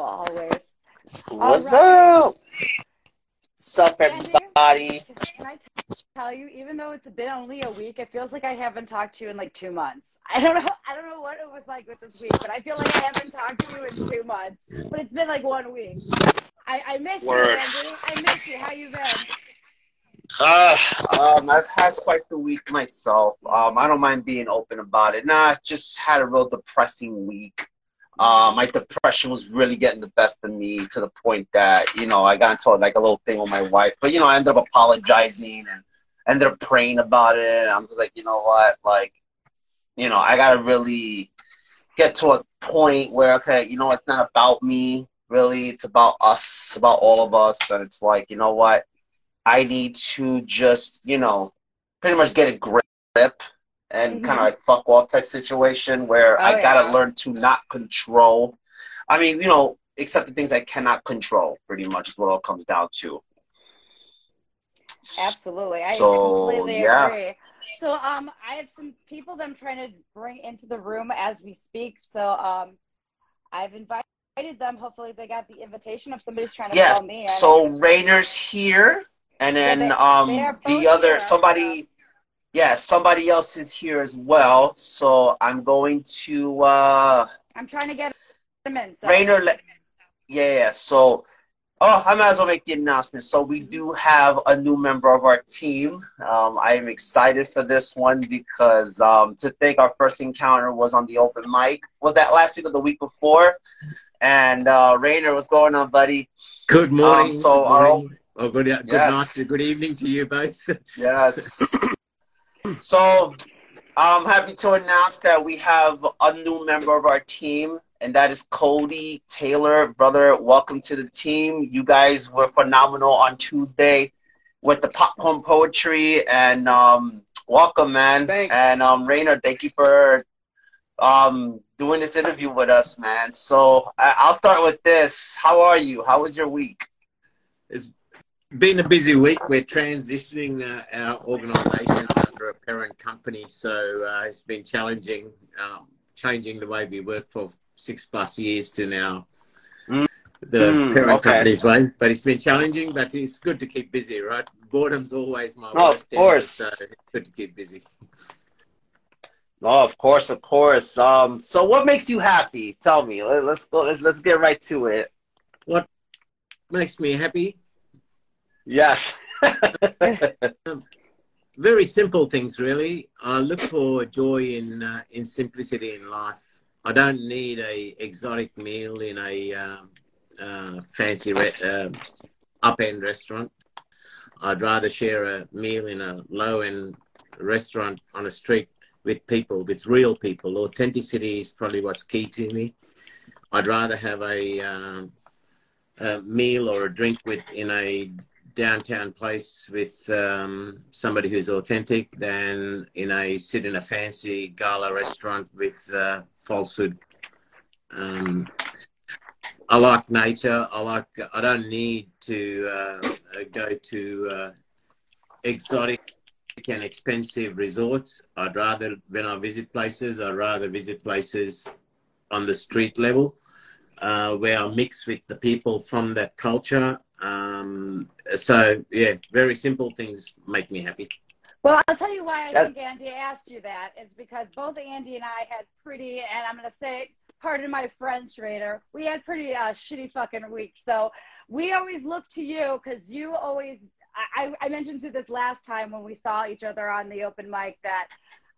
always. What's right. up? What's up, everybody? Can I tell you, even though it's been only a week, it feels like I haven't talked to you in like two months. I don't know. I don't know what it was like with this week, but I feel like I haven't talked to you in two months. But it's been like one week. I, I miss Word. you, Andy. I miss you. How you been? Uh, um, I've had quite the week myself. Um, I don't mind being open about it. Nah, just had a real depressing week. Uh, my depression was really getting the best of me to the point that, you know, I got into like a little thing with my wife. But, you know, I ended up apologizing and ended up praying about it. And I'm just like, you know what? Like, you know, I got to really get to a point where, okay, you know, it's not about me, really. It's about us, it's about all of us. And it's like, you know what? I need to just, you know, pretty much get a grip and Mhm. kind of like fuck off type situation where Oh, I gotta yeah. learn to not control. I mean, you know, except the things I cannot control, pretty much is what it all comes down to. Absolutely. I So, completely yeah. agree. So um I have some people that I'm trying to bring into the room as we speak. So um I've invited them. Hopefully they got the invitation if somebody's trying to Yeah. call me in. So Rainier's here, and Yeah, then they- um they the other here, somebody, yeah, somebody else is here as well. So I'm going to uh I'm trying to get them in. So Rainier, le- yeah, yeah. So, oh, I might as well make the announcement. So we do have a new member of our team. Um, I am excited for this one because um, to think our first encounter was on the open mic. Was that last week or the week before? And uh, Rainier, what's going on, buddy? Good morning. Um, so good our- Oh, good, good Yes. night, good evening to you both. Yes. So I'm happy to announce that we have a new member of our team, and that is Cody Taylor. Brother, welcome to the team. You guys were phenomenal on Tuesday with the popcorn poetry, and um, welcome, man. Thanks. And um, Rainier, thank you for um, doing this interview with us, man. So I- I'll start with this. How are you? How was your week? It's been a busy week. We're transitioning uh, our organisation under a parent company, so uh, it's been challenging, um, changing the way we work for six plus years to now Mm. the Mm, parent okay. company's way. But it's been challenging, but it's good to keep busy, right? Boredom's always my Oh, worst of enemy, course. so it's good to keep busy. Oh, of course, of course. Um, so what makes you happy? Tell me. Let, let's go. Let's let's get right to it. What makes me happy. Yes. very simple things really. I look for joy in uh, in simplicity in life. I don't need a exotic meal in a um, uh, fancy re- um up end restaurant. I'd rather share a meal in a low end restaurant on a street with people with real people. Authenticity is probably what's key to me. I'd rather have a, um, a meal or a drink with in a downtown place with um, somebody who's authentic than in a sit in a fancy gala restaurant with uh, falsehood. Um, I like nature. I like. I don't need to uh, go to uh, exotic and expensive resorts. I'd rather, when I visit places, I'd rather visit places on the street level uh, where I mix with the people from that culture. Um, so yeah, very simple things make me happy. Well, I'll tell you why I think Andy asked you that is because both Andy and I had pretty, and I'm going to say, pardon my French, Rainier, we had pretty uh, shitty fucking week. So we always look to you because you always, I, I I mentioned to this last time when we saw each other on the open mic that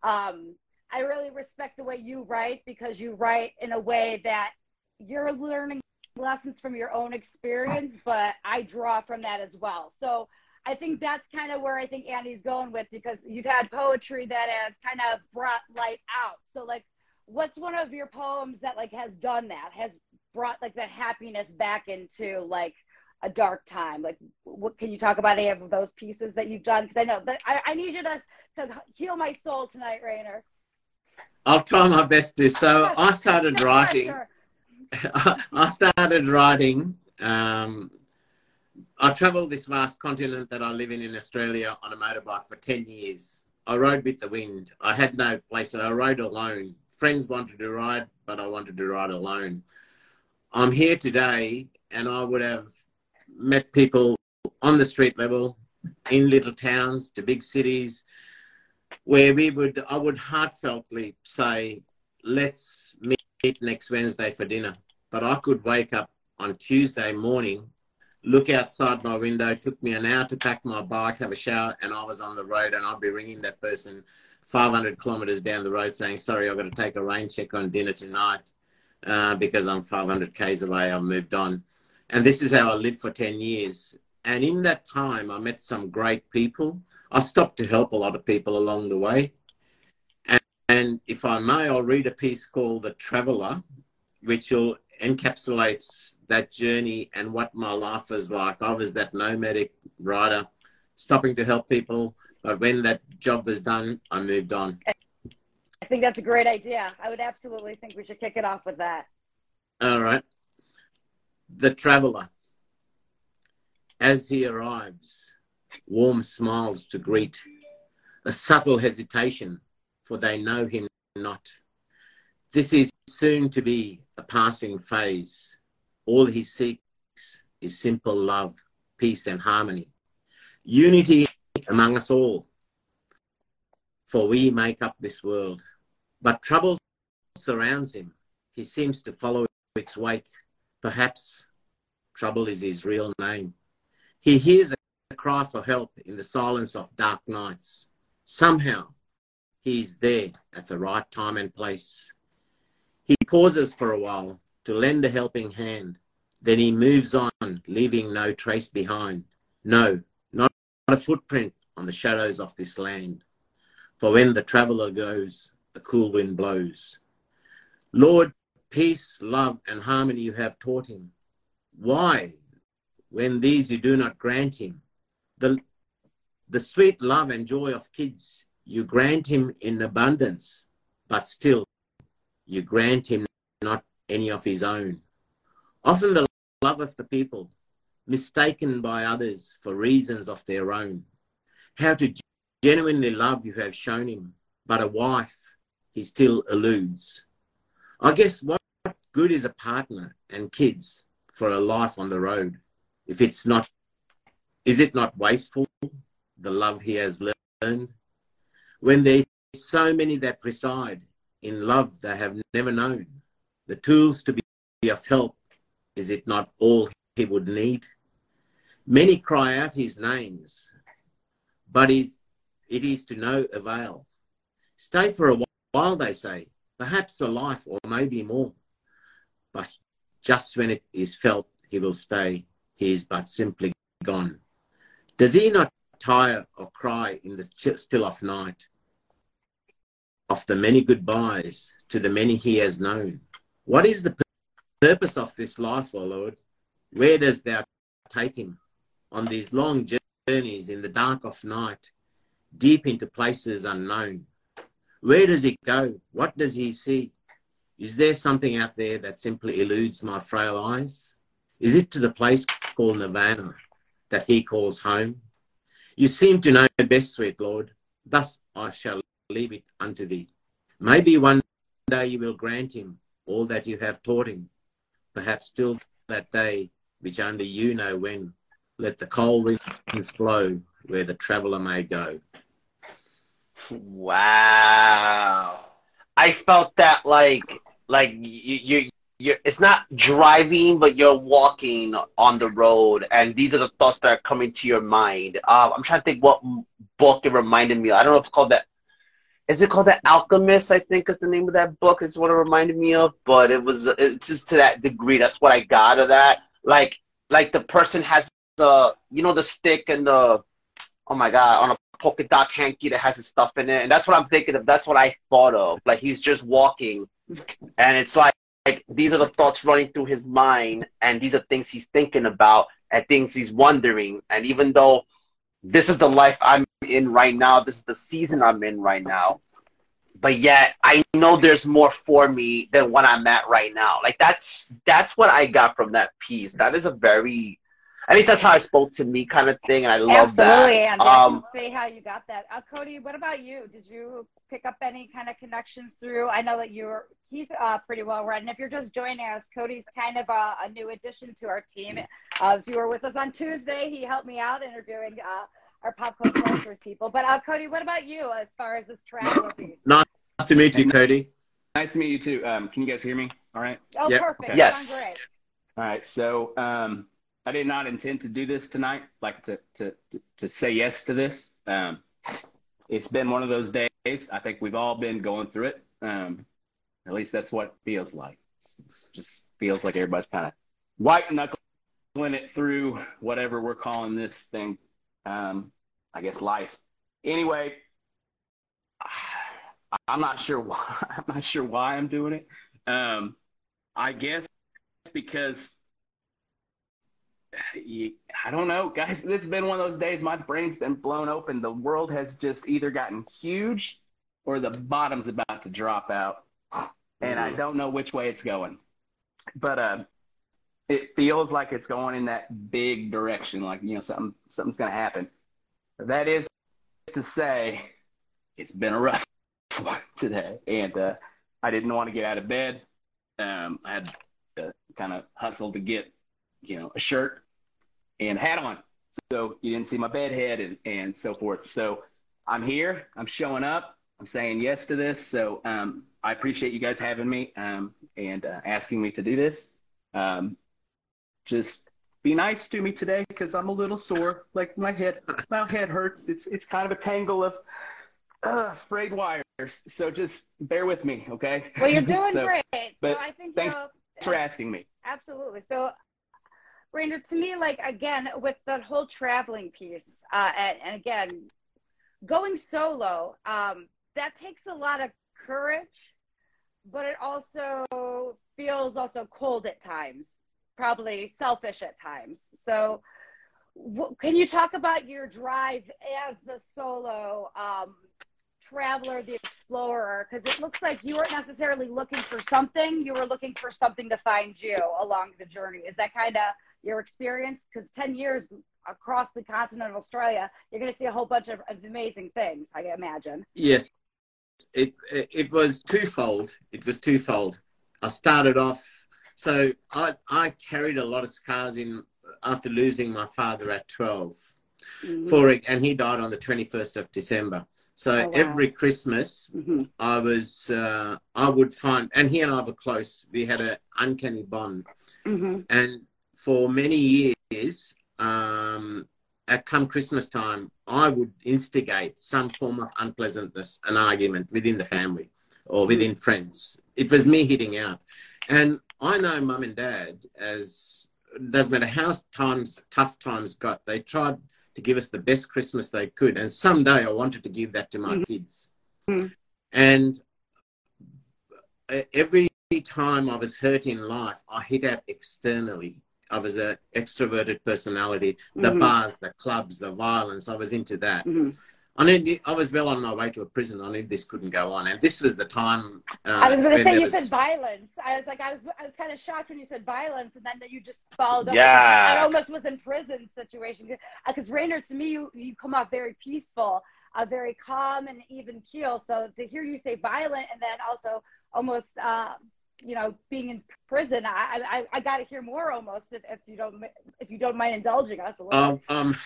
um, I really respect the way you write because you write in a way that you're learning lessons from your own experience, but I draw from that as well. So I think that's kind of where I think Andy's going with because you've had poetry that has kind of brought light out. So like what's one of your poems that like has done that has brought like that happiness back into like a dark time like what can you talk about any of those pieces that you've done because i know but I, I need you to to heal my soul tonight Rainier I'll try my best to. So I started writing. pressure. I started writing. Um, I travelled this vast continent that I live in in Australia on a motorbike for 10 years. I rode with the wind. I had no place. So I rode alone. Friends wanted to ride, but I wanted to ride alone. I'm here today and I would have met people on the street level in little towns to big cities where we would I would heartfeltly say, let's next Wednesday for dinner. But I could wake up on Tuesday morning, look outside my window, took me an hour to pack my bike, have a shower, and I was on the road and I'd be ringing that person 500 kilometers down the road saying, sorry, I've got to take a rain check on dinner tonight uh, because I'm 500 k's away. I've moved on. And this is how I lived for 10 years. And in that time, I met some great people. I stopped to help a lot of people along the way. And, if I may, I'll read a piece called The Traveller, which will encapsulates that journey and what my life was like. I was that nomadic rider, stopping to help people. But when that job was done, I moved on. I think that's a great idea. I would absolutely think we should kick it off with that. All right. The traveler. As he arrives, warm smiles to greet, a subtle hesitation, for they know him not. This is soon to be a passing phase. All he seeks is simple love, peace, and harmony. Unity among us all, for we make up this world. But trouble surrounds him. He seems to follow its wake. Perhaps trouble is his real name. He hears a cry for help in the silence of dark nights. Somehow, he's there at the right time and place. He pauses for a while to lend a helping hand. Then he moves on, leaving no trace behind. No, not a footprint on the shadows of this land. For when the traveller goes, a cool wind blows. Lord, peace, love, and harmony you have taught him. Why, when these you do not grant him? The, the sweet love and joy of kids you grant him in abundance, but still you grant him not any of his own. Often the love of the people, mistaken by others for reasons of their own. How to genuinely love you have shown him, but a wife he still eludes. I guess what good is a partner and kids for a life on the road if it's not, is it not wasteful, the love he has learned? When there's so many that reside in love they have never known, the tools to be of help, is it not all he would need? Many cry out his names, but is, it is to no avail. Stay for a while, they say, perhaps a life or maybe more. But just when it is felt he will stay, he is but simply gone. Does he not tire or cry in the still of night? Of the many goodbyes to the many he has known. What is the purpose of this life, O Lord? Where does thou take him? On these long journeys in the dark of night, deep into places unknown. Where does he go? What does he see? Is there something out there that simply eludes my frail eyes? Is it to the place called Nirvana that he calls home? You seem to know best, sweet Lord. Thus I shall leave it unto thee. Maybe one day you will grant him all that you have taught him. Perhaps still that day, which only you know when, let the cold winds blow where the traveller may go. Wow. I felt that like like you you you it's not driving but you're walking on the road and these are the thoughts that are coming to your mind. Uh, I'm trying to think what book it reminded me of. I don't know if it's called that is it called The Alchemist? I think is the name of that book. It's what it reminded me of, but it was it's just to that degree. That's what I got of that. Like like the person has the you know the stick and the oh my god on a polka dot hanky that has his stuff in it, and that's what I'm thinking of. That's what I thought of. Like he's just walking, and it's like these are the thoughts running through his mind, and these are things he's thinking about, and things he's wondering. And even though this is the life I'm in right now, this is the season I'm in right now, but yet I know there's more for me than what I'm at right now. Like that's that's what I got from that piece. That is a very at least that's how I spoke to me, kind of thing, and I love Absolutely, that. Absolutely, and Um, I see how you got that. Uh, Cody, what about you? Did you pick up any kind of connections through? I know that you're he's uh, pretty well read, and if you're just joining us, Cody's kind of a, a new addition to our team. Uh, if you were with us on Tuesday, he helped me out interviewing uh, our pop culture people. But uh, Cody, what about you as far as this travel piece? Nice to meet you, Cody. Nice to meet you too. Um, can you guys hear me? All right. Oh, Yep. perfect. Okay. Yes. All right. So um, I did not intend to do this tonight, like to to to, say yes to this. Um, it's been one of those days. I think we've all been going through it. Um, at least that's what it feels like. It just feels like everybody's kind of white knuckling it through whatever we're calling this thing. Um, I guess life. Anyway, I'm not sure why. I'm not sure why I'm doing it. Um, I guess because you, I don't know, guys. This has been one of those days. My brain's been blown open. The world has just either gotten huge or the bottom's about to drop out, and I don't know which way it's going. But uh, it feels like it's going in that big direction. Like you know, something something's going to happen. That is to say, it's been a rough one today, and uh, I didn't want to get out of bed. Um, I had to kind of hustle to get, you know, a shirt and hat on, so you didn't see my bed head and, and so forth. So I'm here. I'm showing up. I'm saying yes to this. So um, I appreciate you guys having me um, and uh, asking me to do this. Um, just be nice to me today because I'm a little sore. Like my head, my head hurts. It's it's kind of a tangle of uh, frayed wires. So just bear with me, okay? Well, you're doing So, great. So I think thanks for asking me. Absolutely. So, Rainier, to me, like again, with that whole traveling piece, uh, and, and again, going solo, um, that takes a lot of courage, but it also feels also cold at times, probably selfish at times. So, can you talk about your drive as the solo um, traveler, the explorer? Because it looks like you weren't necessarily looking for something; you were looking for something to find you along the journey. Is that kind of your experience? Because ten years across the continent of Australia, you're going to see a whole bunch of, of amazing things. I imagine. Yes, it it was twofold. It was twofold. I started off, so I I carried a lot of scars in after losing my father at 12 Mhm. for and he died on the 21st of December. So Oh, wow. every Christmas Mhm. I was uh, I would find and he and I were close. We had an uncanny bond. Mhm. And for many years, um, at come Christmas time, I would instigate some form of unpleasantness, an argument within the family or within friends. It was me hitting out. And I know mum and dad, as doesn't matter how times tough times got, they tried to give us the best Christmas they could. And someday I wanted to give that to my kids. Mhm. And uh, every time I was hurt in life, I hit out externally. I was an extroverted personality. The Mhm. bars, the clubs, the violence, I was into that. Mhm. I knew I was well on my way to a prison. I knew this couldn't go on, and this was the time. Uh, I was going to say you was- said violence. I was like, I was, I was kind of shocked when you said violence, and then that you just followed up. Yeah. I almost was in prison situation because Rainier, to me, you you come off very peaceful, uh, very calm and even keel. So to hear you say violent, and then also almost, uh, you know, being in prison, I I, I got to hear more almost if, if you don't if you don't mind indulging us a little. Um, um,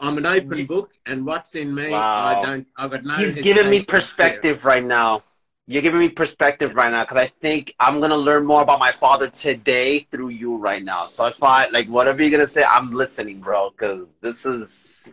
I'm an open book, and what's in me, Wow. I don't. I've got no. He's giving me hesitation to perspective right now. You're giving me perspective right now because I think I'm gonna learn more about my father today through you right now. So if I like whatever you're gonna say, I'm listening, bro. Because this is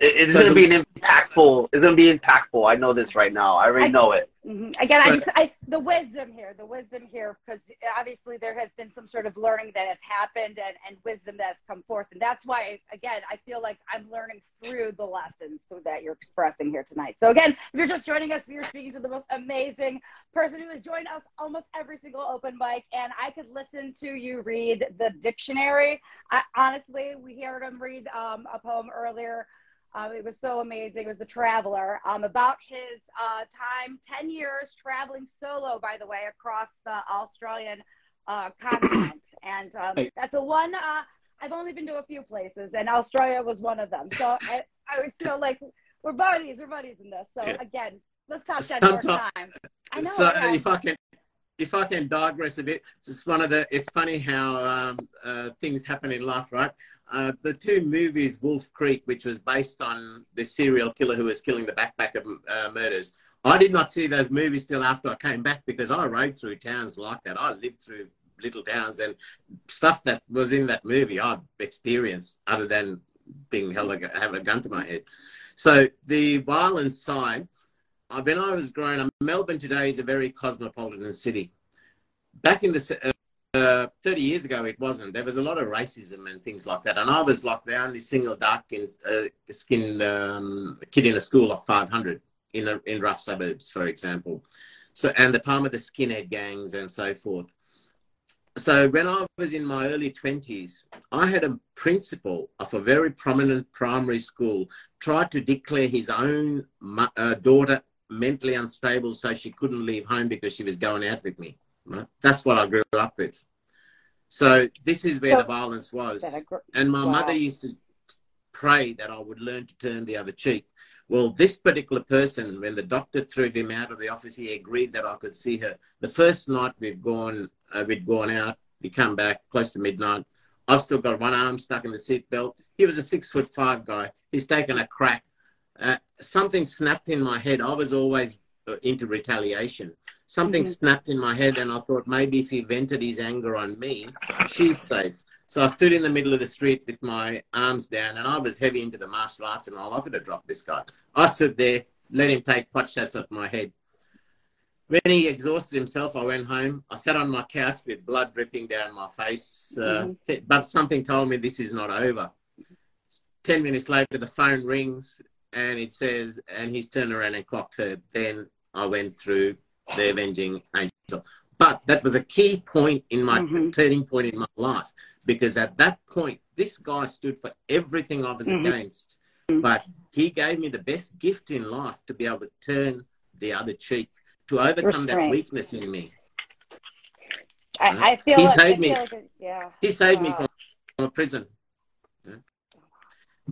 it's So gonna the- be an impactful. It's gonna be impactful. I know this right now. I already I- know it. Mhm. Again, I just I, the wisdom here, the wisdom here, because obviously there has been some sort of learning that has happened and, and wisdom that's come forth, and that's why again I feel like I'm learning through the lessons that you're expressing here tonight. So again, if you're just joining us, we are speaking to the most amazing person who has joined us almost every single open mic, and I could listen to you read the dictionary. I, honestly, we heard him read um, a poem earlier. Um, it was so amazing. It was The Traveler um, about his uh, time, 10 years traveling solo, by the way, across the Australian uh, continent. And um, Hey. that's a one. Uh, I've only been to a few places, and Australia was one of them. So I, I always feel like we're buddies. We're buddies in this. So Yeah. again, let's talk that more time. I know. so yeah. I can, if I can digress a bit, it's one of the. It's funny how um, uh, things happen in life, right? Uh, the two movies, Wolf Creek, which was based on the serial killer who was killing the backpacker uh, murders. I did not see those movies till after I came back because I rode through towns like that. I lived through little towns and stuff that was in that movie I've experienced other than being held having a gun to my head. So the violence side, when I was growing up, Melbourne today is a very cosmopolitan city. Back in the uh, uh, 30 years ago, it wasn't. There was a lot of racism and things like that. And I was like the only single dark uh, skinned um, kid in a school of 500 in, a, in rough suburbs, for example. So, and the time of the skinhead gangs and so forth. So when I was in my early 20s, I had a principal of a very prominent primary school try to declare his own uh, daughter mentally unstable so she couldn't leave home because she was going out with me. Right? That's what I grew up with. So this is where So- the violence was. Gr- And my Wow. mother used to pray that I would learn to turn the other cheek. Well, this particular person, when the doctor threw him out of the office, he agreed that I could see her. The first night we've gone, uh, we'd gone out, we come back close to midnight. I've still got one arm stuck in the seat belt. He was a six foot five guy. He's taken a crack. Uh, something snapped in my head. I was always uh, into retaliation. Something Mhm. snapped in my head, and I thought maybe if he vented his anger on me, she's safe. So I stood in the middle of the street with my arms down, and I was heavy into the martial arts and. I could have dropped this guy. I stood there, let him take pot shots at my head. When he exhausted himself, I went home. I sat on my couch with blood dripping down my face. Uh, but something told me this is not over. Ten minutes later, the phone rings and it says, and he's turned around and clocked her. Then I went through the avenging angel. But that was a key point in my Mhm. turning point in my life because at that point, this guy stood for everything I was Mhm. against. But he gave me the best gift in life to be able to turn the other cheek, to overcome that weakness in me. I, I feel. He like- I saved me. like it- yeah. He saved me from, from a prison.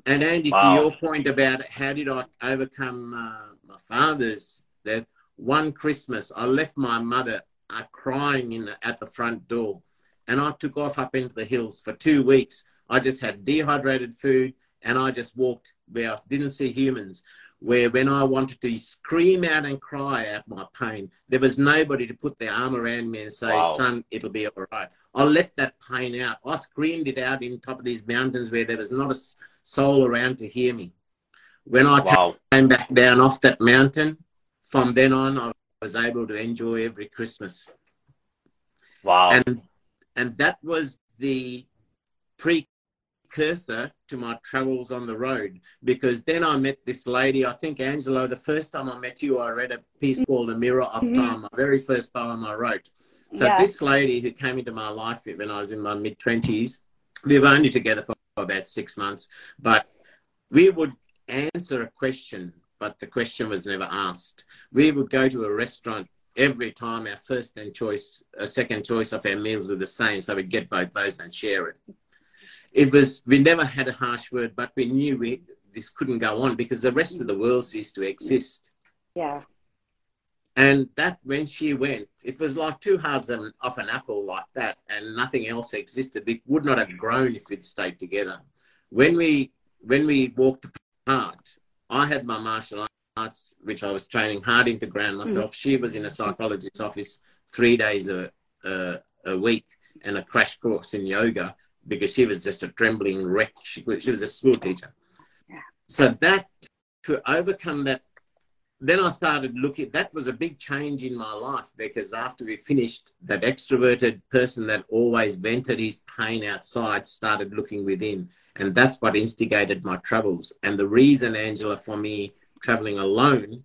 And Andy, Wow. to your point about how did I overcome uh, my father's death, one Christmas I left my mother uh, crying in the, at the front door, and I took off up into the hills for two weeks. I just had dehydrated food, and I just walked where I didn't see humans. Where when I wanted to scream out and cry out my pain, there was nobody to put their arm around me and say, Wow. "Son, it'll be all right." I left that pain out. I screamed it out in top of these mountains where there was not a soul around to hear me. When I Wow. came back down off that mountain, from then on, I was able to enjoy every Christmas. Wow. And and that was the precursor to my travels on the road because then I met this lady. I think Angela, the first time I met you, I read a piece called The Mirror of Mhm. Time, my very first poem I wrote. So Yeah. this lady who came into my life when I was in my mid twenties, we were only together for about six months, but we would answer a question, but the question was never asked. We would go to a restaurant every time our first and choice, a second choice of our meals were the same, so we'd get both those and share it. It was we never had a harsh word, but we knew we this couldn't go on because the rest of the world ceased to exist. Yeah. And that when she went, it was like two halves of an, apple like that, and nothing else existed. We would not have grown if we'd stayed together. When we when we walked apart, I had my martial arts, which I was training hard into ground mm. myself. She was in a psychologist's office three days a, a a week and a crash course in yoga because she was just a trembling wreck. She, was- she was a school teacher. Yeah. So that to overcome that then I started looking. That was a big change in my life because after we finished, that extroverted person that always vented his pain outside started looking within. And that's what instigated my troubles. And the reason, Angela, for me traveling alone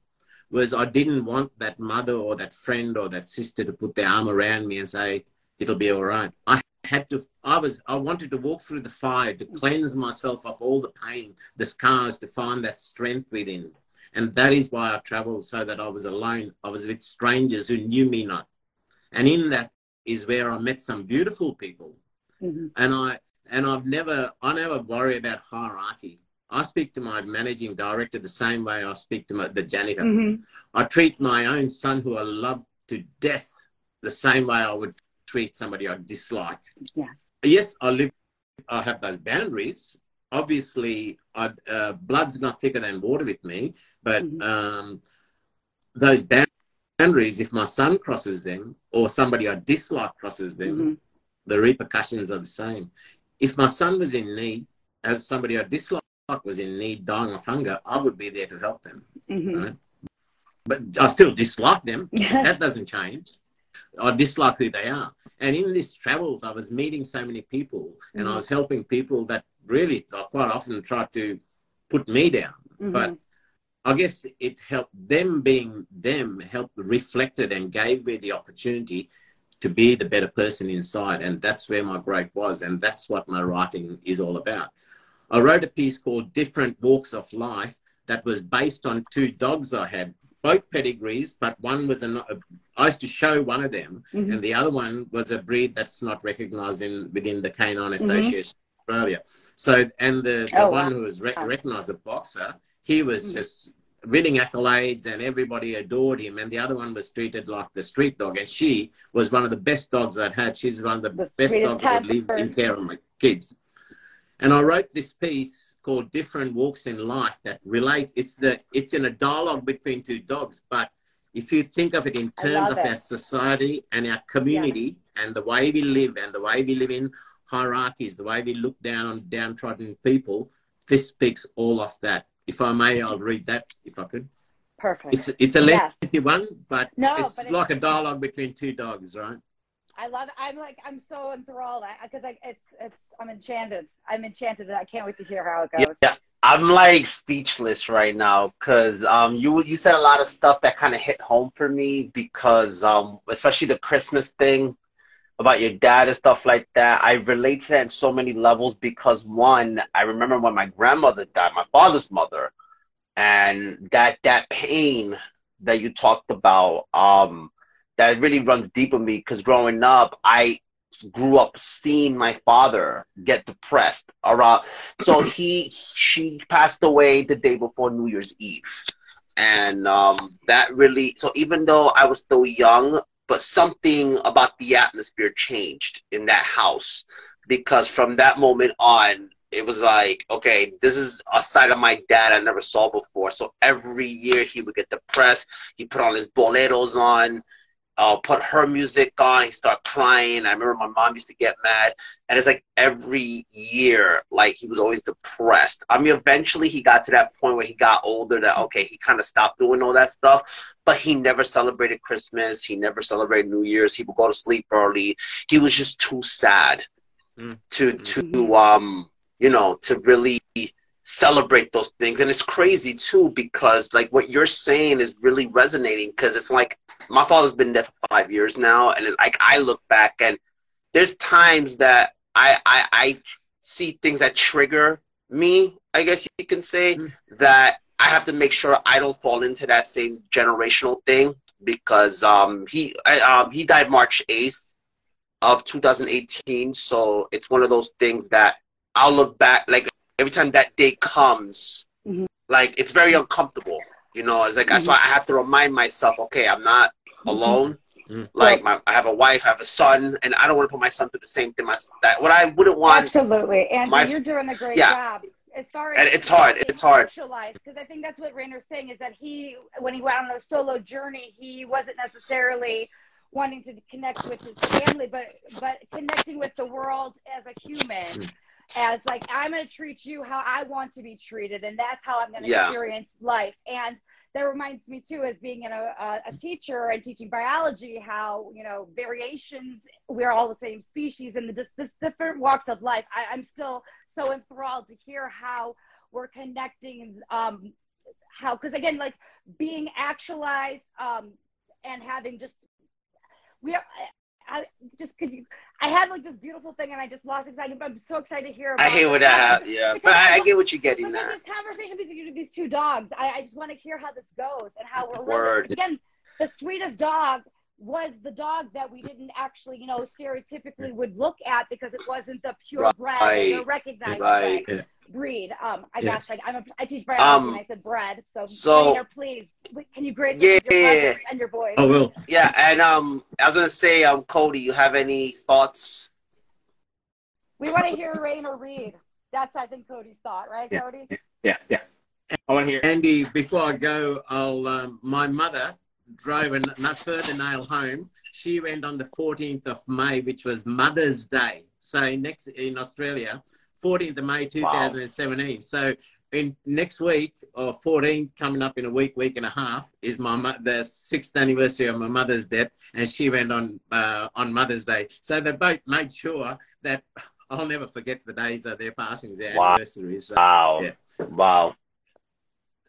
was I didn't want that mother or that friend or that sister to put their arm around me and say, it'll be all right. I had to, I was, I wanted to walk through the fire to cleanse myself of all the pain, the scars, to find that strength within. And that is why I traveled so that I was alone. I was with strangers who knew me not. And in that is where I met some beautiful people. Mhm. And I and I've never, I never worry about hierarchy. I speak to my managing director the same way I speak to my, the janitor. Mhm. I treat my own son, who I love to death, the same way I would treat somebody I dislike. Yeah. Yes, I live. I have those boundaries. Obviously, I, uh, blood's not thicker than water with me, but Mhm. um, those boundaries, if my son crosses them or somebody I dislike crosses them, Mhm. the repercussions are the same. If my son was in need, as somebody I dislike was in need, dying of hunger, I would be there to help them. Mhm. Right. But I still dislike them. Yeah. That doesn't change. I dislike who they are. And in these travels, I was meeting so many people and I Mhm. was helping people that really uh, quite often tried to put me down. Mhm. But I guess it helped them being them, helped reflected and gave me the opportunity to be the better person inside. And that's where my growth was. And that's what my writing is all about. I wrote a piece called Different Walks of Life that was based on two dogs I had, both pedigrees, but one was an, I used to show one of them, Mhm. and the other one was a breed that's not recognized in within the Canine Mhm. Association of Australia. So, and the, the Oh, one wow. who was re- Wow. recognized a boxer, he was Mhm. just winning accolades and everybody adored him. And the other one was treated like the street dog. And she was one of the best dogs I'd had. She's one of the, The best dogs that would live tempered. in care of my kids. And I wrote this piece called Different Walks in Life that relates, it's the, it's in a dialogue between two dogs, but if you think of it in terms of it. our society and our community and the way we live and the way we live in hierarchies, the way we look down on downtrodden people, this speaks all of that. If I may, I'll read that if I could. Perfect. It's it's a Yes. lengthy one, but No, it's but like it's- a dialogue between two dogs, right? I love it. I'm like I'm so enthralled because like it's it's I'm enchanted. I'm enchanted. I can't wait to hear how it goes. Yeah, I'm like speechless right now because um you you said a lot of stuff that kind of hit home for me because um especially the Christmas thing about your dad and stuff like that. I relate to that in so many levels because one, I remember when my grandmother died, my father's mother, and that that pain that you talked about um that really runs deep in me because growing up I grew up seeing my father get depressed around so he she passed away the day before New Year's Eve. And um that really so even though I was still young but something about the atmosphere changed in that house. Because from that moment on it was like okay this is a side of my dad i never saw before. So every year he would get depressed. He put on his boleros on uh, put her music on he start crying. I remember my mom used to get mad. And it's like every year like he was always depressed. I mean eventually he got to that point where he got older that okay he kind of stopped doing all that stuff. But he never celebrated christmas. He never celebrated new year's. He would go to sleep early. He was just too sad Mm. to to um you know to really celebrate those things and it's crazy too because like what you're saying is really resonating because it's like my father's been dead for five years now and it, like i look back and there's times that I, I i see things that trigger me i guess you can say Mm. that i have to make sure i don't fall into that same generational thing because um he I, um he died march 8th of 2018 so it's one of those things that i'll look back like every time that day comes Mhm. like it's very uncomfortable you know it's like that's why i have to remind myself okay i'm not alone Mhm. like my, i have a wife i have a son and i don't want to put my son through the same thing my, that what i wouldn't want Absolutely, and you're doing a great Yeah. job. As far as And it's hard, it's hard. because I think that's what Rainier's saying is that he, when he went on a solo journey, he wasn't necessarily wanting to connect with his family, but but connecting with the world as a human, Hmm. As like I'm going to treat you how I want to be treated, and that's how I'm going to Yeah. experience life. And that reminds me too, as being in a, a, a teacher and teaching biology, how you know variations. We're all the same species, and the this, this different walks of life. I, I'm still so enthralled to hear how we're connecting. Um, how because again, like being actualized um, and having just we are. I, I just could you. I had like this beautiful thing, and I just lost it. I- I'm so excited to hear. About i hate what uh, that conversation. yeah but I, I get what you're getting But at this conversation between these two dogs, I, I just want to hear how this goes and how we're Word. Again the sweetest dog was the dog that we didn't actually, you know, stereotypically would look at because it wasn't the purebred, right. the recognized right. bred breed. Um, I yeah. gosh, I, I'm a, I teach biology um, and I said bred. So, so please, can you grace yeah, your and your voice? Oh, will. Yeah, and um, I was gonna say, um, Cody, you have any thoughts? We want to hear Rain read. That's I think Cody's thought, right, yeah. Cody? Yeah, yeah. I want to hear. Andy, before I go, I'll um, my mother drove a not further nail home. She went on the 14th of May, which was Mother's Day. So next in Australia, 14th of May 2017. Wow. So in next week or 14th coming up in a week, week and a half is my the sixth anniversary of my mother's death, and she went on uh, on Mother's Day. So they both made sure that I'll never forget the days of their passings, their wow. anniversaries. So, wow! Yeah. Wow!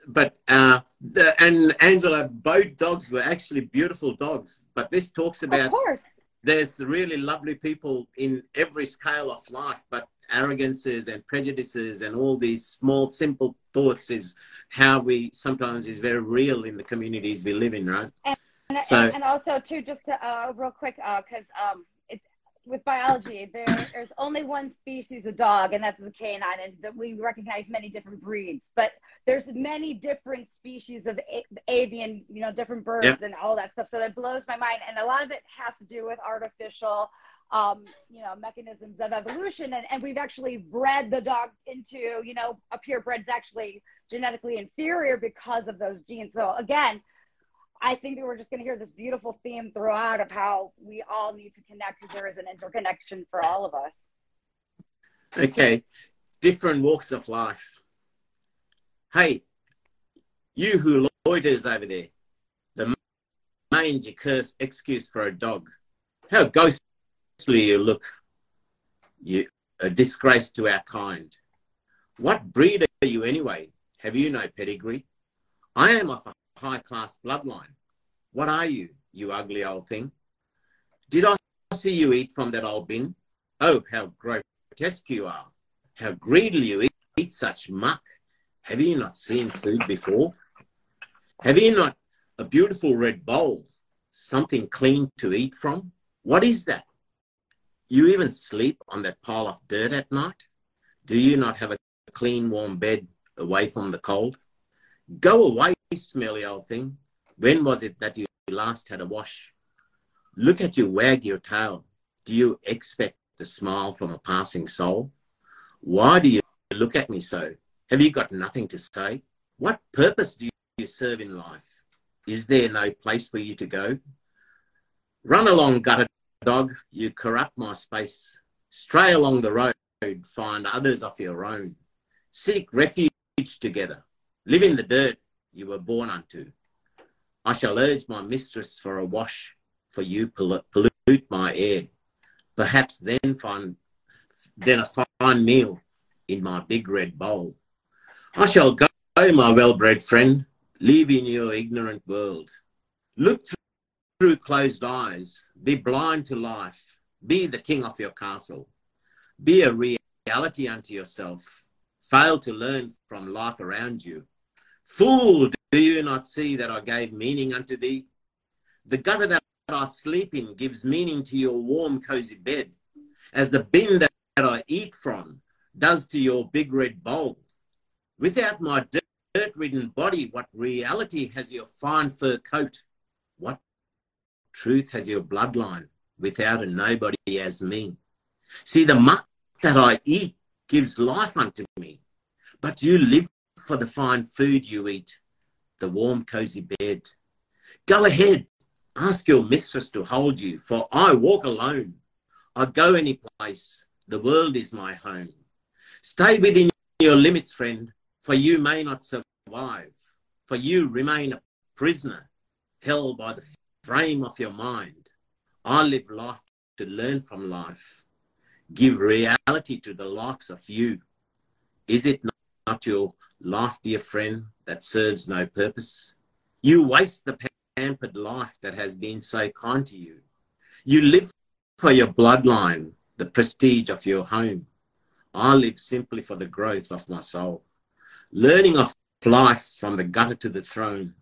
But uh, the, and Angela, both dogs were actually beautiful dogs. But this talks about of course. There's really lovely people in every scale of life, but arrogances and prejudices and all these small, simple thoughts is how we sometimes is very real in the communities we live in, right? And, so, and, and also too, just to, uh, real quick, because uh, um, with biology, there, there's only one species of dog, and that's the canine, and that we recognize many different breeds. But there's many different species of a- avian, you know, different birds yep. and all that stuff. So that blows my mind, and a lot of it has to do with artificial um, you know, mechanisms of evolution. And, and we've actually bred the dog into, you know, a purebred's actually genetically inferior because of those genes. So again, I think that we're just going to hear this beautiful theme throughout of how we all need to connect because there is an interconnection for all of us. Okay, different walks of life. Hey, you who loiters over there, the mangy curse excuse for a dog. How ghostly you look. You a disgrace to our kind. What breed are you anyway? Have you no pedigree? I am of a high class bloodline. What are you, you ugly old thing? Did I see you eat from that old bin? Oh, how grotesque you are. How greedily you eat, eat such muck. Have you not seen food before? Have you not a beautiful red bowl, something clean to eat from? What is that? You even sleep on that pile of dirt at night? Do you not have a clean, warm bed away from the cold? Go away, smelly old thing. When was it that you last had a wash? Look at you wag your tail. Do you expect a smile from a passing soul? Why do you look at me so? Have you got nothing to say? What purpose do you serve in life? Is there no place for you to go? Run along, gutter dog, you corrupt my space. Stray along the road, find others of your own. Seek refuge together. Live in the dirt you were born unto. I shall urge my mistress for a wash, for you pollute my air. Perhaps then find then a fine meal in my big red bowl. I shall go, my well-bred friend, live in your ignorant world. Look through closed eyes, be blind to life, be the king of your castle, be a reality unto yourself, fail to learn from life around you Fool, do you not see that I gave meaning unto thee? The gutter that I sleep in gives meaning to your warm, cozy bed, as the bin that I eat from does to your big red bowl. Without my dirt ridden body, what reality has your fine fur coat? What truth has your bloodline without a nobody as me? See, the muck that I eat gives life unto me, but you live for the fine food you eat, the warm, cozy bed. Go ahead, ask your mistress to hold you, for I walk alone. I go any place, the world is my home. Stay within your limits, friend, for you may not survive, for you remain a prisoner, held by the frame of your mind. I live life to learn from life, give reality to the likes of you. Is it not your life, dear friend, that serves no purpose. You waste the pampered life that has been so kind to you. You live for your bloodline, the prestige of your home. I live simply for the growth of my soul. Learning of life from the gutter to the throne,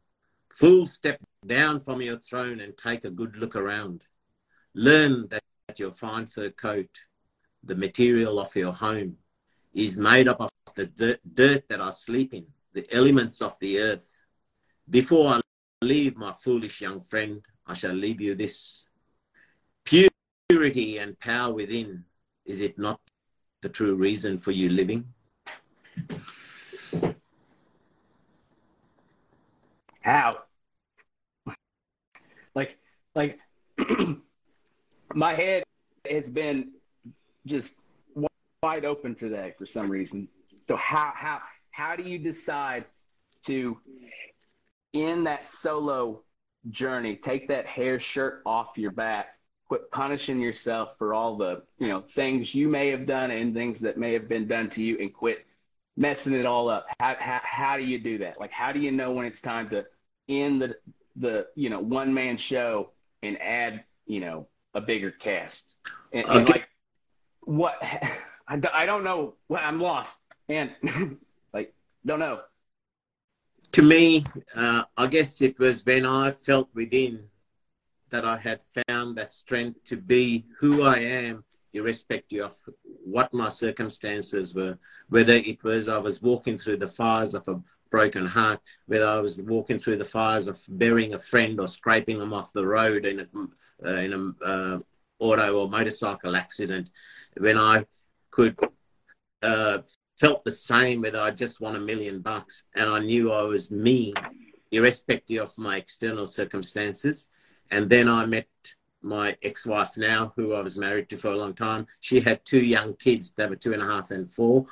Fool, step down from your throne and take a good look around. Learn that your fine fur coat, the material of your home, is made up of the dirt, dirt that I sleep in, the elements of the earth. Before I leave, my foolish young friend, I shall leave you this. Purity and power within, is it not the true reason for you living? How? Like, like, my head has been just wide open today for some reason. So how how how do you decide to in that solo journey take that hair shirt off your back, quit punishing yourself for all the you know things you may have done and things that may have been done to you, and quit messing it all up? How how how do you do that? Like how do you know when it's time to end the the you know one man show and add you know a bigger cast and, and like what I, I don't know. I'm lost. And like don't know. To me uh, i guess it was when i felt within that i had found that strength to be who i am irrespective of what my circumstances were. Whether it was i was walking through the fires of a broken heart, whether I was walking through the fires of burying a friend or scraping them off the road in a, uh, in a uh, auto or motorcycle accident, when I could uh, felt the same whether I just won a million bucks and I knew I was me, irrespective of my external circumstances. And then I met my ex-wife now, who I was married to for a long time. She had two young kids; they were two and a half and four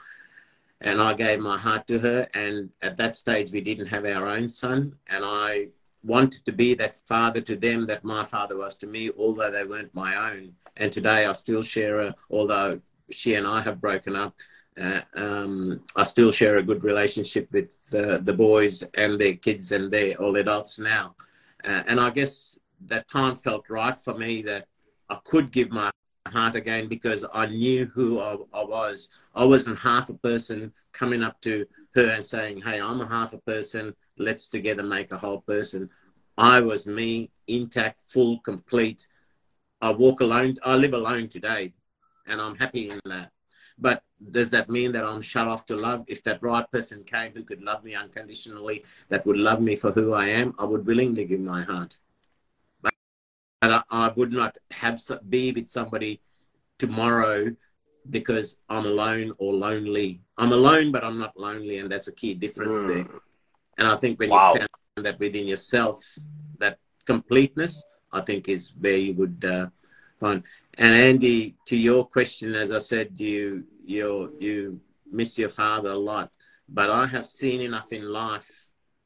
and I gave my heart to her. And at that stage, we didn't have our own son, and I wanted to be that father to them that my father was to me, although they weren't my own. And today, I still share a, although she and I have broken up. Uh, um, I still share a good relationship with uh, the boys and their kids, and they're all adults now. Uh, and I guess that time felt right for me that I could give my heart again because I knew who I, I, was. I wasn't half a person coming up to her and saying, Hey, I'm a half a person. Let's together make a whole person. I was me, intact, full, complete. I walk alone. I live alone today, and I'm happy in that. But does that mean that I'm shut off to love? If that right person came who could love me unconditionally, that would love me for who I am, I would willingly give my heart. But, I, I would not have be with somebody tomorrow because I'm alone or lonely. I'm alone, but I'm not lonely, and that's a key difference mm. there. And I think when wow. you found that within yourself, that completeness, I think is where you would uh, And Andy, to your question, as I said, you you you miss your father a lot, but I have seen enough in life.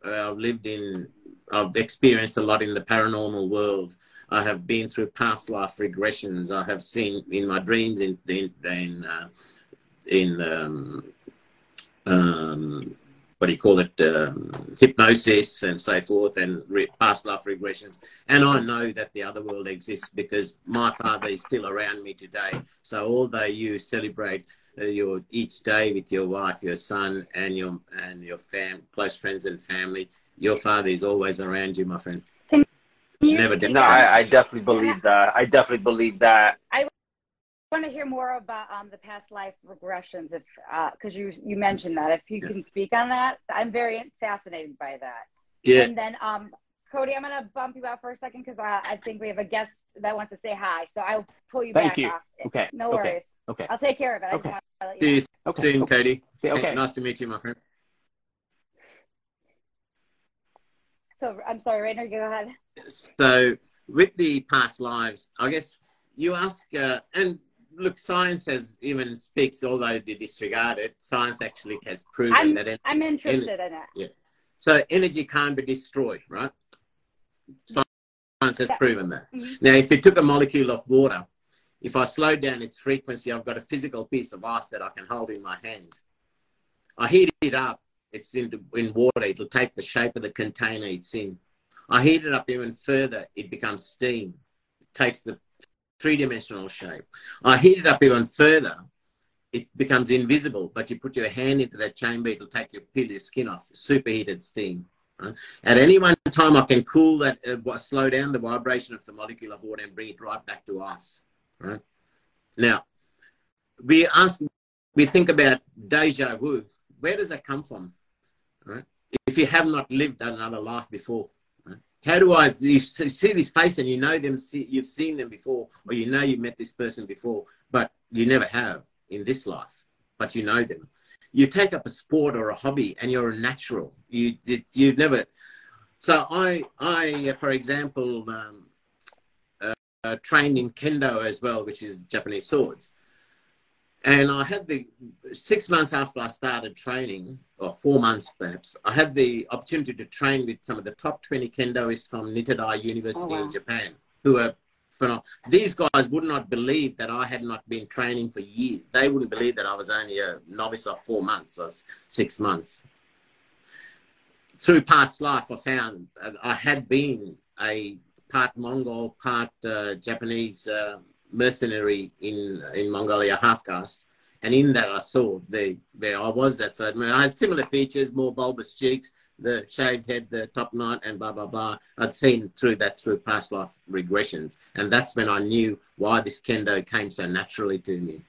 I've lived in, I've experienced a lot in the paranormal world I have been through past life regressions. I have seen in my dreams in in in, uh, in um, um, what do you call it, um, hypnosis and so forth, and re- past life regressions. And I know that the other world exists because my father is still around me today. So although you celebrate uh, your each day with your wife, your son, and your and your fam, close friends and family, your father is always around you, my friend. Never did. No, I, I, definitely believe that. I definitely believe that. I want to hear more about um, the past life regressions, if because uh, you you mentioned that. If you yeah. can speak on that, I'm very fascinated by that. Yeah. And then, um, Cody, I'm gonna bump you out for a second because I, I think we have a guest that wants to say hi. So I'll pull you Thank back you. off. Okay. No worries. Okay. okay. I'll take care of it. Okay. See you okay. soon, okay. Cody. Okay. Nice to meet you, my friend. So I'm sorry, Rainier, go ahead. So with the past lives, I guess you ask, uh, and look, science has even speaks, although they disregard it, science actually has proven I'm, that. En- I'm interested en- in it. Yeah. So energy can't be destroyed, right? Science has yeah. proven that. Mm-hmm. Now, if you took a molecule of water, if I slow down its frequency, I've got a physical piece of ice that I can hold in my hand. I heat it up, it's in, in water, it'll take the shape of the container it's in. I heat it up even further, it becomes steam. It takes the three dimensional shape. I heat it up even further, it becomes invisible, but you put your hand into that chamber, it'll take your peel your skin off. Superheated steam. Right? At any one time, I can cool that, uh, slow down the vibration of the molecule of water and bring it right back to us. Right now, we ask, we think about deja vu. Where does that come from? Right? If you have not lived another life before? How do I? You see this face and you know them. See, you've seen them before, or you know you've met this person before, but you never have in this life. But you know them you take up a sport or a hobby and you're a natural. You you've never. So I I for example um, uh, trained in kendo as well, which is Japanese swords. And I had the six months after I started training, or four months perhaps, I had the opportunity to train with some of the top 20 kendoists from Nittaidai University oh, wow. in Japan, who are these guys would not believe that I had not been training for years. They wouldn't believe that I was only a novice of four months or six months. Through past life, I found I had been a part Mongol, part uh, Japanese uh, mercenary in in Mongolia, half caste, and in that I saw the there I was that side. I, mean, I had similar features, more bulbous cheeks, the shaved head, the top knot, and blah blah blah. I'd seen through that through past life regressions, and that's when I knew why this kendo came so naturally to me.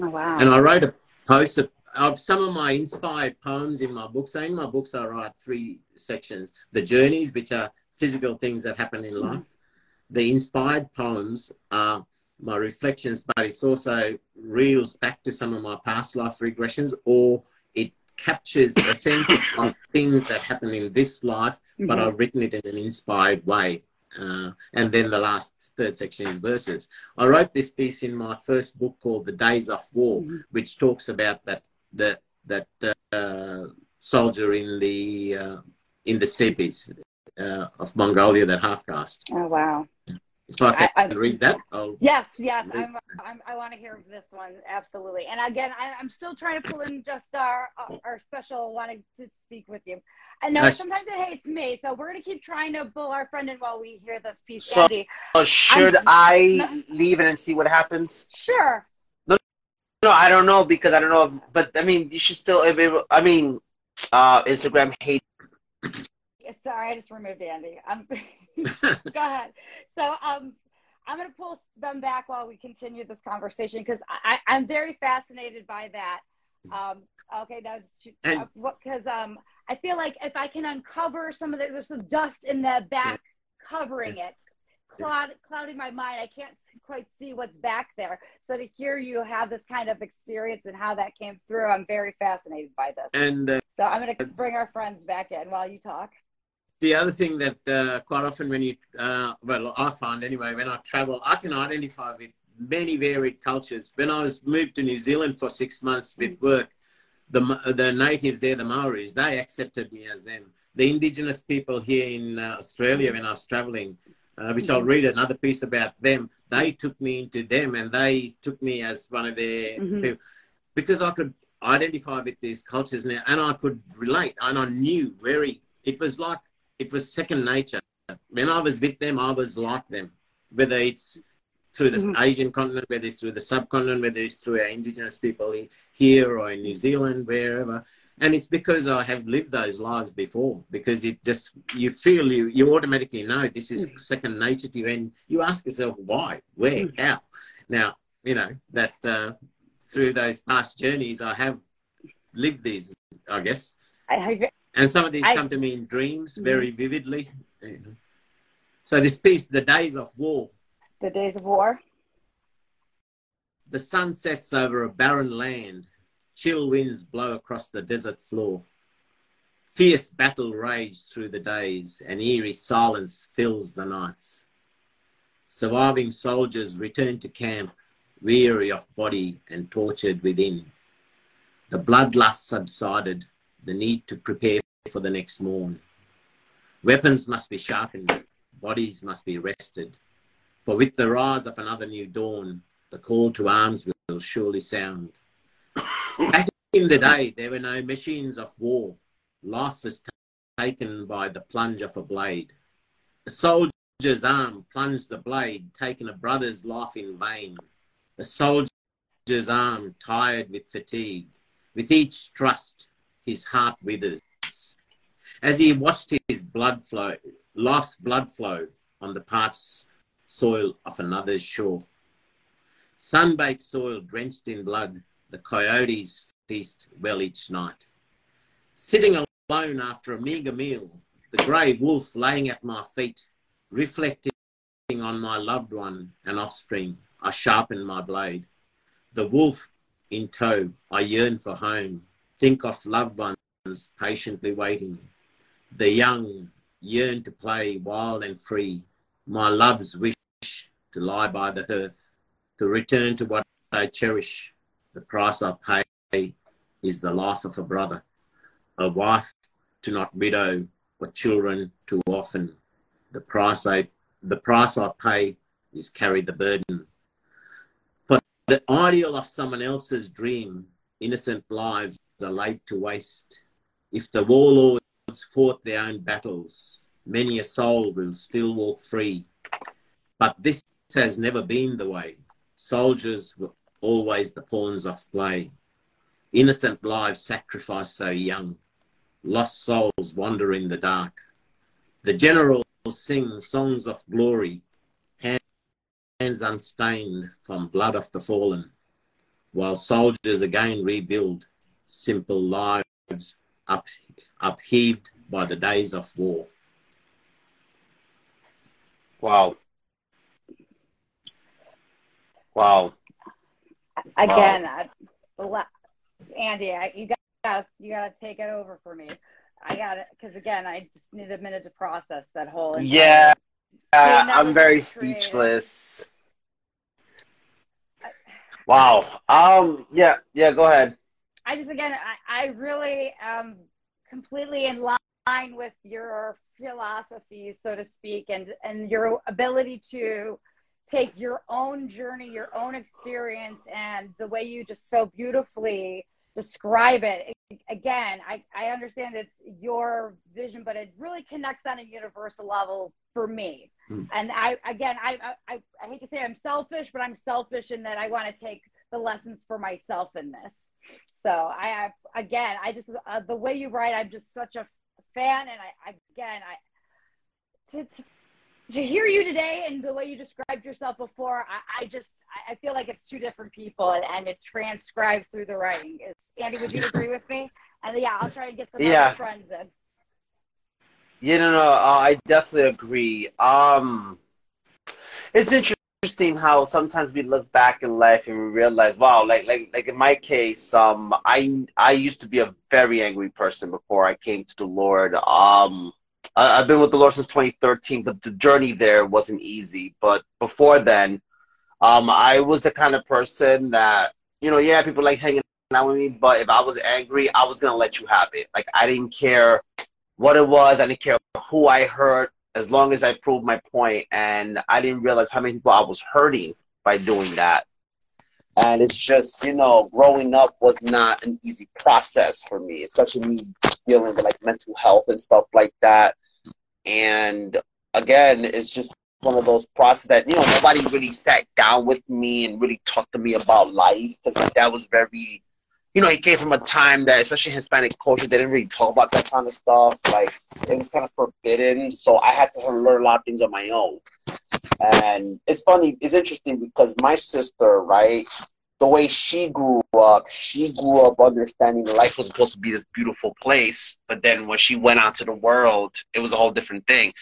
Oh wow! And I wrote a post of, of some of my inspired poems in my books. So in my books, I write three sections: the journeys, which are physical things that happen in life; mm-hmm. The inspired poems are my reflections, but it's also reels back to some of my past life regressions or it captures a sense of things that happen in this life, mm-hmm. but I've written it in an inspired way. Uh, and then the last third section is verses. I wrote this piece in my first book called The Days of War, mm-hmm. which talks about that the, that uh, soldier in the uh, in the steppes uh, of Mongolia, that half caste. Oh wow! If I can I, read that, I'll yes, yes, I'm, I'm, i want to hear this one absolutely. And again, I, am still trying to pull in just our our special wanting to speak with you. I know sometimes it hates me, so we're gonna keep trying to pull our friend in while we hear this piece. So, Andy. should I'm, I leave it and see what happens? Sure. No, no, I don't know because I don't know. But I mean, you should still. I mean, uh, Instagram hate. Sorry, I just removed Andy. I'm. Go ahead. So um, I'm going to pull them back while we continue this conversation because I, I'm very fascinated by that. Um, okay, now because uh, um, I feel like if I can uncover some of the there's some dust in the back covering it, cloud, clouding my mind. I can't quite see what's back there. So to hear you have this kind of experience and how that came through, I'm very fascinated by this. And uh, so I'm going to bring our friends back in while you talk the other thing that uh, quite often when you, uh, well, I find anyway, when I travel, I can identify with many varied cultures. When I was moved to New Zealand for six months with work, the the natives there, the Maoris, they accepted me as them. The indigenous people here in uh, Australia, when I was traveling, uh, which I'll read another piece about them, they took me into them and they took me as one of their mm-hmm. people because I could identify with these cultures now and I could relate and I knew very. It was like it was second nature. When I was with them, I was like them, whether it's through the mm-hmm. Asian continent, whether it's through the subcontinent, whether it's through our indigenous people here or in New Zealand, wherever. And it's because I have lived those lives before, because it just, you feel, you, you automatically know this is mm. second nature to you. And you ask yourself, why, where, mm. how? Now, you know, that uh, through those past journeys, I have lived these, I guess. I, and some of these I, come to me in dreams mm. very vividly. So this piece, The Days of War. The Days of War. The sun sets over a barren land. Chill winds blow across the desert floor. Fierce battle rages through the days, and eerie silence fills the nights. Surviving soldiers return to camp, weary of body and tortured within. The bloodlust subsided, the need to prepare for the next morn. Weapons must be sharpened, bodies must be rested. For with the rise of another new dawn, the call to arms will surely sound. Back in the day, there were no machines of war. Life was taken by the plunge of a blade. A soldier's arm plunged the blade, taking a brother's life in vain. A soldier's arm tired with fatigue. With each thrust, his heart withers. As he watched his blood flow, life's blood flow on the parched soil of another's shore. Sun-baked soil drenched in blood, the coyotes feast well each night. Sitting alone after a meager meal, the grey wolf laying at my feet, reflecting on my loved one and offspring, I sharpen my blade. The wolf in tow, I yearn for home, think of loved ones patiently waiting. The young yearn to play wild and free, my love's wish to lie by the hearth, to return to what I cherish. The price I pay is the life of a brother, a wife to not widow, or children too often. The price I the price I pay is carry the burden. For the ideal of someone else's dream, innocent lives are laid to waste. If the warlords fought their own battles, many a soul will still walk free. But this has never been the way. Soldiers were always the pawns of play. Innocent lives sacrificed so young. Lost souls wander in the dark. The generals sing songs of glory, hands unstained from blood of the fallen, while soldiers again rebuild simple lives up, upheaved by the days of war. Wow. Wow. Again, wow. Andy, I, you got you got to take it over for me. I got it because again, I just need a minute to process that whole. Yeah, uh, I'm very speechless. wow. Um. Yeah. Yeah. Go ahead. I just again, I, I really am completely in line with your philosophy, so to speak, and and your ability to take your own journey, your own experience, and the way you just so beautifully describe it. Again, I, I understand it's your vision, but it really connects on a universal level for me. Mm. And I, again, I, I, I hate to say I'm selfish, but I'm selfish in that I want to take the lessons for myself in this. So I have, again, I just, uh, the way you write, I'm just such a fan. And I, again, I, to, to, to hear you today and the way you described yourself before, I, I just I feel like it's two different people and, and it transcribed through the writing. Is, Andy, would you agree with me? And yeah, I'll try to get some yeah. friends in. Yeah, no, no, uh, I definitely agree. Um, it's interesting how sometimes we look back in life and we realize, wow, like like like in my case, um, I I used to be a very angry person before I came to the Lord. Um, I've been with the Lord since 2013, but the journey there wasn't easy. But before then, um, I was the kind of person that, you know, yeah, people like hanging out with me, but if I was angry, I was gonna let you have it. Like I didn't care what it was, I didn't care who I hurt, as long as I proved my. And I didn't realize how many people I was hurting by doing that. And it's just, you know, growing up was not an easy process for me, especially me dealing with like mental health and stuff like that. And again, it's just one of those processes that, you know, nobody really sat down with me and really talked to me about life because my dad was very, you know, he came from a time that, especially Hispanic culture, they didn't really talk about that kind of stuff. Like, it was kind of forbidden. So I had to learn a lot of things on my own. And it's funny, it's interesting because my sister, right, the way she grew up, she grew up understanding life was supposed to be this beautiful place, but then when she went out to the world, it was a whole different thing.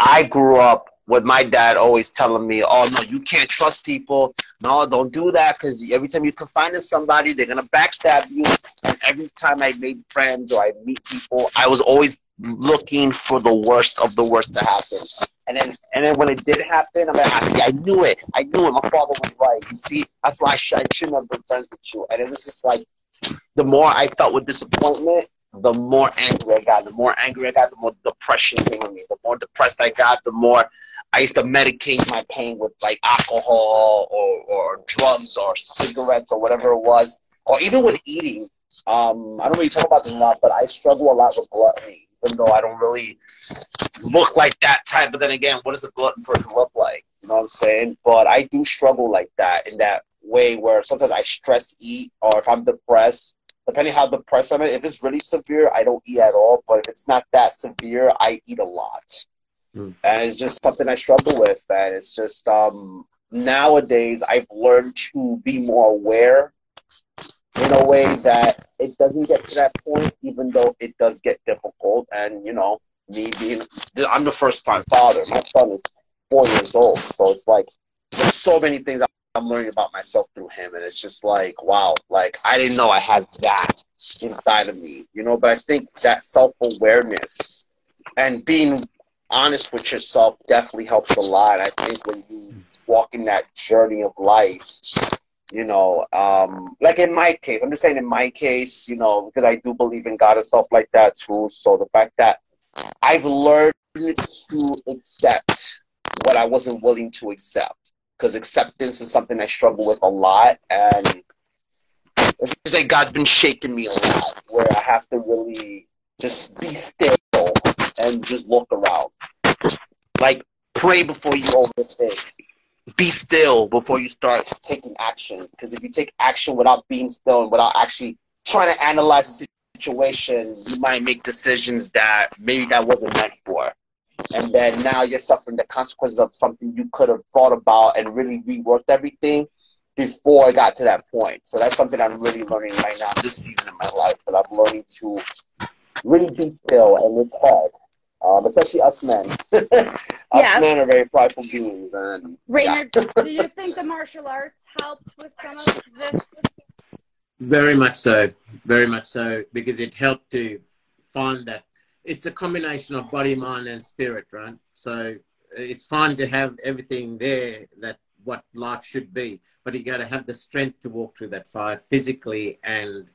I grew up with my dad always telling me, "Oh no, you can't trust people. No, don't do that because every time you confide in somebody, they're gonna backstab you." And every time I made friends or I meet people, I was always looking for the worst of the worst to happen. And then, and then when it did happen, I'm like, I see, I knew it. I knew it. My father was right. You see, that's why I, sh- I shouldn't have been friends with you. And it was just like, the more I felt with disappointment, the more angry I got. The more angry I got, the more depression came on me. The more depressed I got, the more I used to medicate my pain with like alcohol or, or drugs or cigarettes or whatever it was, or even with eating. Um, I don't really talk about this lot, but I struggle a lot with gluttony even though I don't really look like that type. But then again, what does a glutton person look like? You know what I'm saying? But I do struggle like that in that way where sometimes I stress eat or if I'm depressed, depending how depressed I'm. If it's really severe, I don't eat at all. But if it's not that severe, I eat a lot, mm. and it's just something I struggle with. And it's just um, nowadays I've learned to be more aware in a way that it doesn't get to that point, even though it does get difficult. And you know, me being I'm the first time father. My son is four years old, so it's like there's so many things I'm learning about myself through him, and it's just like wow, like I didn't know I had that inside of me, you know. But I think that self awareness and being honest with yourself definitely helps a lot. I think when you walk in that journey of life you know um like in my case i'm just saying in my case you know because i do believe in god and stuff like that too so the fact that i've learned to accept what i wasn't willing to accept because acceptance is something i struggle with a lot and it's like god's been shaking me a lot where i have to really just be still and just look around like pray before you overthink be still before you start taking action. Because if you take action without being still and without actually trying to analyze the situation, you might make decisions that maybe that wasn't meant for. And then now you're suffering the consequences of something you could have thought about and really reworked everything before I got to that point. So that's something I'm really learning right now this season in my life. That I'm learning to really be still, and it's hard um, especially us men. us yeah. men are very prideful beings. And Rainier, yeah. do you think the martial arts helped with some of this? Very much so. Very much so, because it helped to find that it's a combination of body, mind, and spirit, right? So it's fine to have everything there that what life should be, but you got to have the strength to walk through that fire physically and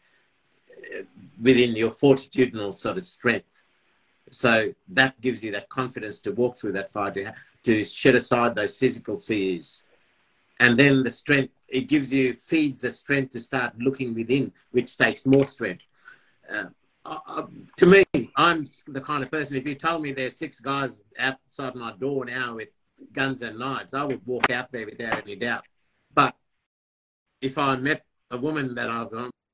uh, within your fortitudinal sort of strength so that gives you that confidence to walk through that fire, to, to shed aside those physical fears. And then the strength, it gives you, feeds the strength to start looking within, which takes more strength. Uh, uh, to me, I'm the kind of person, if you told me there's six guys outside my door now with guns and knives, I would walk out there without any doubt. But if I met a woman that I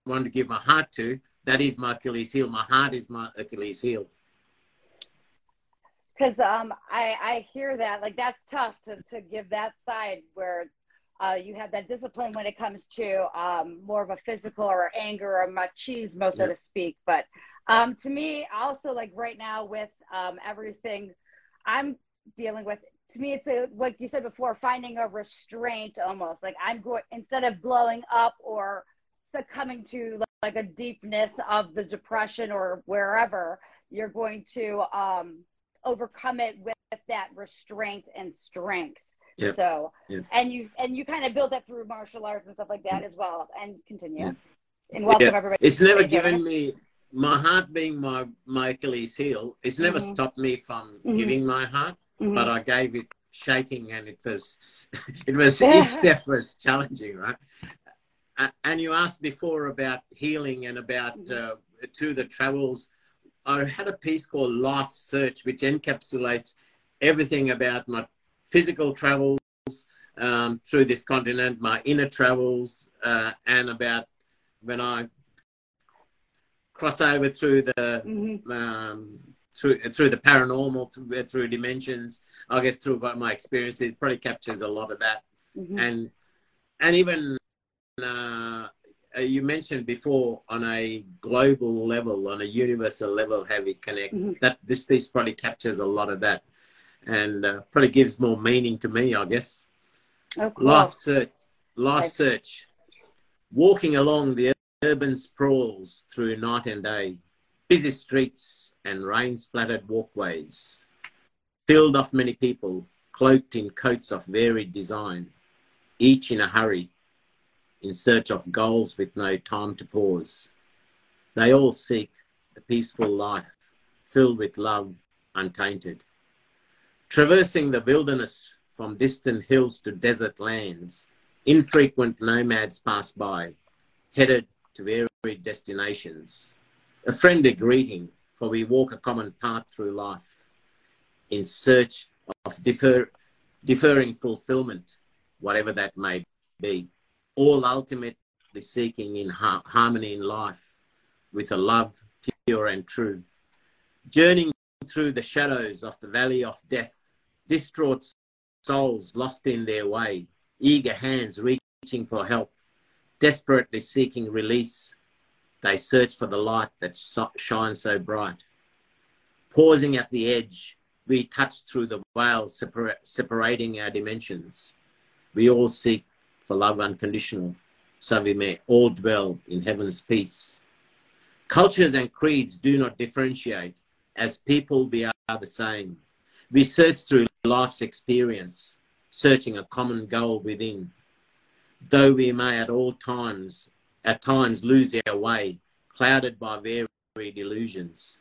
want to give my heart to, that is my Achilles heel. My heart is my Achilles heel because um, I, I hear that like that's tough to, to give that side where uh, you have that discipline when it comes to um, more of a physical or anger or machismo, so to speak. But um, to me, also like right now with um, everything I'm dealing with, to me, it's a, like you said before, finding a restraint almost. Like I'm going instead of blowing up or succumbing to like a deepness of the depression or wherever, you're going to um, overcome it with that restraint and strength. Yep. So, yep. and you and you kind of build that through martial arts and stuff like that as well. And continue. Yep. And welcome everybody. It's never given me my heart being my my Achilles heel. It's never mm-hmm. stopped me from mm-hmm. giving my heart, mm-hmm. but I gave it shaking, and it was it was each step was challenging, right? Uh, and you asked before about healing and about mm-hmm. uh, through the travels I had a piece called Life Search, which encapsulates everything about my physical travels um, through this continent, my inner travels, uh, and about when I cross over through the mm-hmm. um, through through the paranormal, through, through, dimensions. I guess through my experiences, it probably captures a lot of that, mm-hmm. and and even uh, uh, you mentioned before on a global level, on a universal level, how we connect. Mm-hmm. That this piece probably captures a lot of that, and uh, probably gives more meaning to me, I guess. Life search, life search, walking along the urban sprawls through night and day, busy streets and rain-splattered walkways, filled of many people, cloaked in coats of varied design, each in a hurry in search of goals with no time to pause. They all seek a peaceful life filled with love untainted. Traversing the wilderness from distant hills to desert lands, infrequent nomads pass by, headed to varied destinations. A friendly greeting, for we walk a common path through life in search of defer, deferring fulfillment, whatever that may be all ultimately seeking in harmony in life with a love pure and true. Journeying through the shadows of the valley of death, distraught souls lost in their way, eager hands reaching for help, desperately seeking release. They search for the light that shines so bright. Pausing at the edge, we touch through the veil separa- separating our dimensions. We all seek for love unconditional, so we may all dwell in heaven's peace. Cultures and creeds do not differentiate. As people, we are the same. We search through life's experience, searching a common goal within. Though we may at all times, at times lose our way, clouded by varied illusions.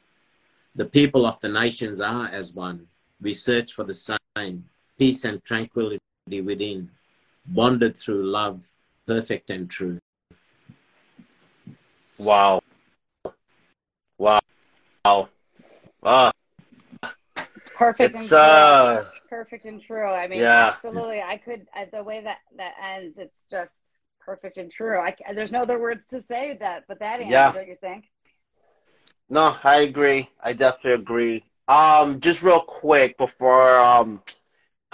The people of the nations are as one. We search for the same peace and tranquility within, bonded through love, perfect and true. Wow. Wow. Wow. Wow. Perfect. It's uh perfect and true. I mean, yeah. absolutely. I could uh, the way that that ends. It's just perfect and true. I there's no other words to say that, but that answer. Yeah. Don't you think? No, I agree. I definitely agree. Um, just real quick before um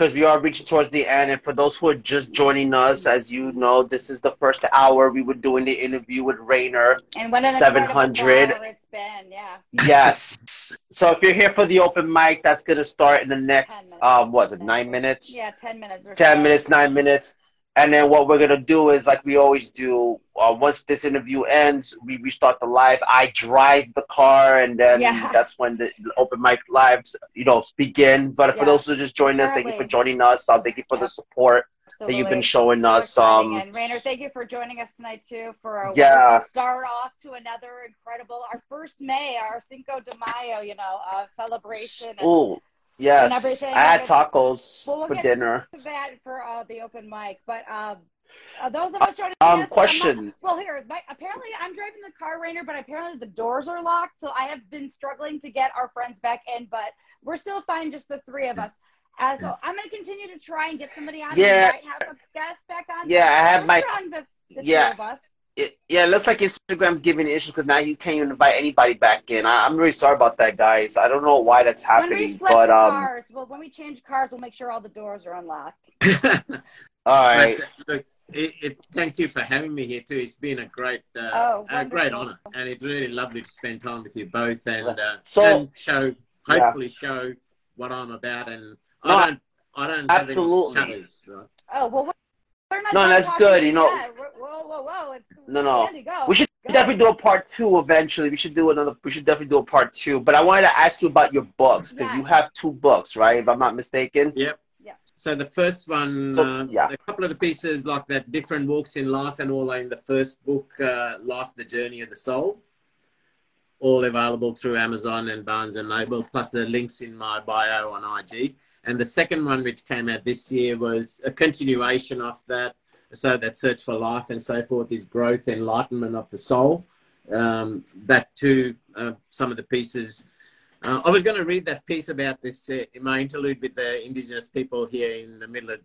because we are reaching towards the end. And for those who are just joining us, as you know, this is the first hour we were doing the interview with Rainier. And what an 700. It's been, yeah. Yes. so if you're here for the open mic, that's going to start in the next, um, what, nine minutes? Yeah, 10 minutes. 10 so. minutes, nine minutes. And then what we're gonna do is like we always do. Uh, once this interview ends, we restart the live. I drive the car, and then yeah. that's when the, the, open mic lives, you know, begin. But yeah. for those who just joined us, thank you for joining us. Um, thank you for the support Absolutely. that you've been showing us. Um, and Rainier, thank you for joining us tonight too. For a yeah, start off to another incredible, our first May, our Cinco de Mayo, you know, uh, celebration. Ooh. Yes, I had tacos well, we'll for dinner. that for uh, the open mic, but um, uh, those of us joining. Um, question. Not, well, here, my, apparently I'm driving the car, Rainier, but apparently the doors are locked, so I have been struggling to get our friends back in, but we're still fine, just the three of us. Uh, so I'm going to continue to try and get somebody on. Yeah. have a guest back on. Yeah, I have my. The, the yeah it, yeah, it looks like Instagram's giving issues because now you can't even invite anybody back in. I, am really sorry about that, guys. I don't know why that's happening, but um. Cars, well, when we change cars, we'll make sure all the doors are unlocked. all right. Look, it, it, thank you for having me here too. It's been a great, uh, oh, a great honor, and it's really lovely to spend time with you both and uh, so, and show, hopefully, yeah. show what I'm about. And no, I don't, I don't absolutely. have any shutters. So. Oh well, no, that's good. You know. Whoa, whoa, whoa! It's no, no. We should go. definitely do a part two eventually. We should do another. We should definitely do a part two. But I wanted to ask you about your books because you have two books, right? If I'm not mistaken. Yep. Yeah. So the first one, so, uh, yeah. a couple of the pieces like that, different walks in life, and all in the first book, uh, Life: The Journey of the Soul. All available through Amazon and Barnes and Noble, plus the links in my bio on IG. And the second one, which came out this year, was a continuation of that. So that search for life and so forth is growth, enlightenment of the soul. Um, that too, uh, some of the pieces. Uh, I was going to read that piece about this uh, in my interlude with the indigenous people here in the middle of.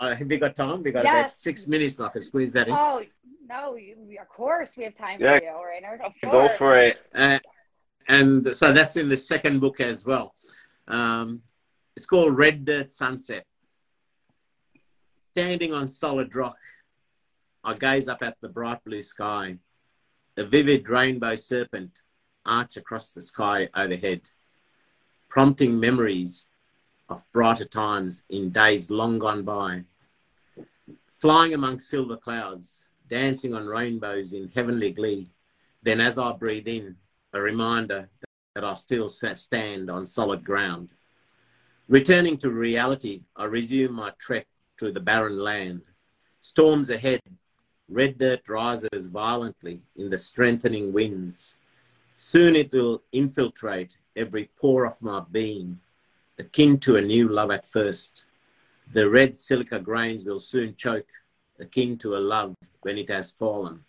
Uh, have we got time? We got yes. about six minutes. I can squeeze that in. Oh no! You, of course, we have time yeah. for you, Rainier. Go for it. Uh, and so that's in the second book as well. Um, it's called Red Dirt Sunset. Standing on solid rock, I gaze up at the bright blue sky. A vivid rainbow serpent arch across the sky overhead, prompting memories of brighter times in days long gone by. Flying among silver clouds, dancing on rainbows in heavenly glee. Then, as I breathe in, a reminder that I still stand on solid ground. Returning to reality, I resume my trek through the barren land. Storms ahead, red dirt rises violently in the strengthening winds. Soon it will infiltrate every pore of my being, akin to a new love at first. The red silica grains will soon choke, akin to a love when it has fallen.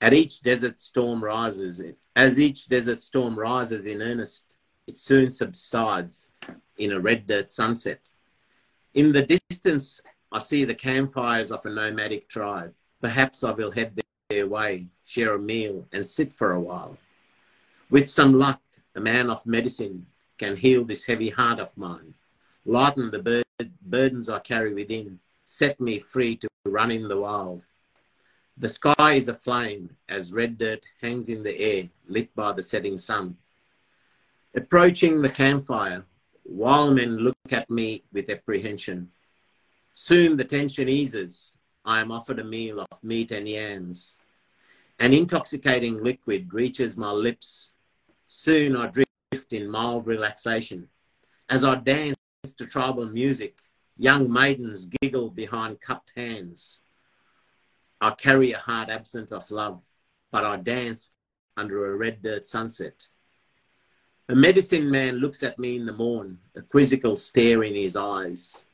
At each desert storm rises, as each desert storm rises in earnest, it soon subsides in a red dirt sunset. In the distance, I see the campfires of a nomadic tribe. Perhaps I will head their way, share a meal, and sit for a while. With some luck, a man of medicine can heal this heavy heart of mine, lighten the bur- burdens I carry within, set me free to run in the wild. The sky is aflame as red dirt hangs in the air, lit by the setting sun. Approaching the campfire, wild men look at me with apprehension. Soon the tension eases. I am offered a meal of meat and yams. An intoxicating liquid reaches my lips. Soon I drift in mild relaxation. As I dance to tribal music, young maidens giggle behind cupped hands. I carry a heart absent of love, but I dance under a red dirt sunset. A medicine man looks at me in the morn, a quizzical stare in his eyes.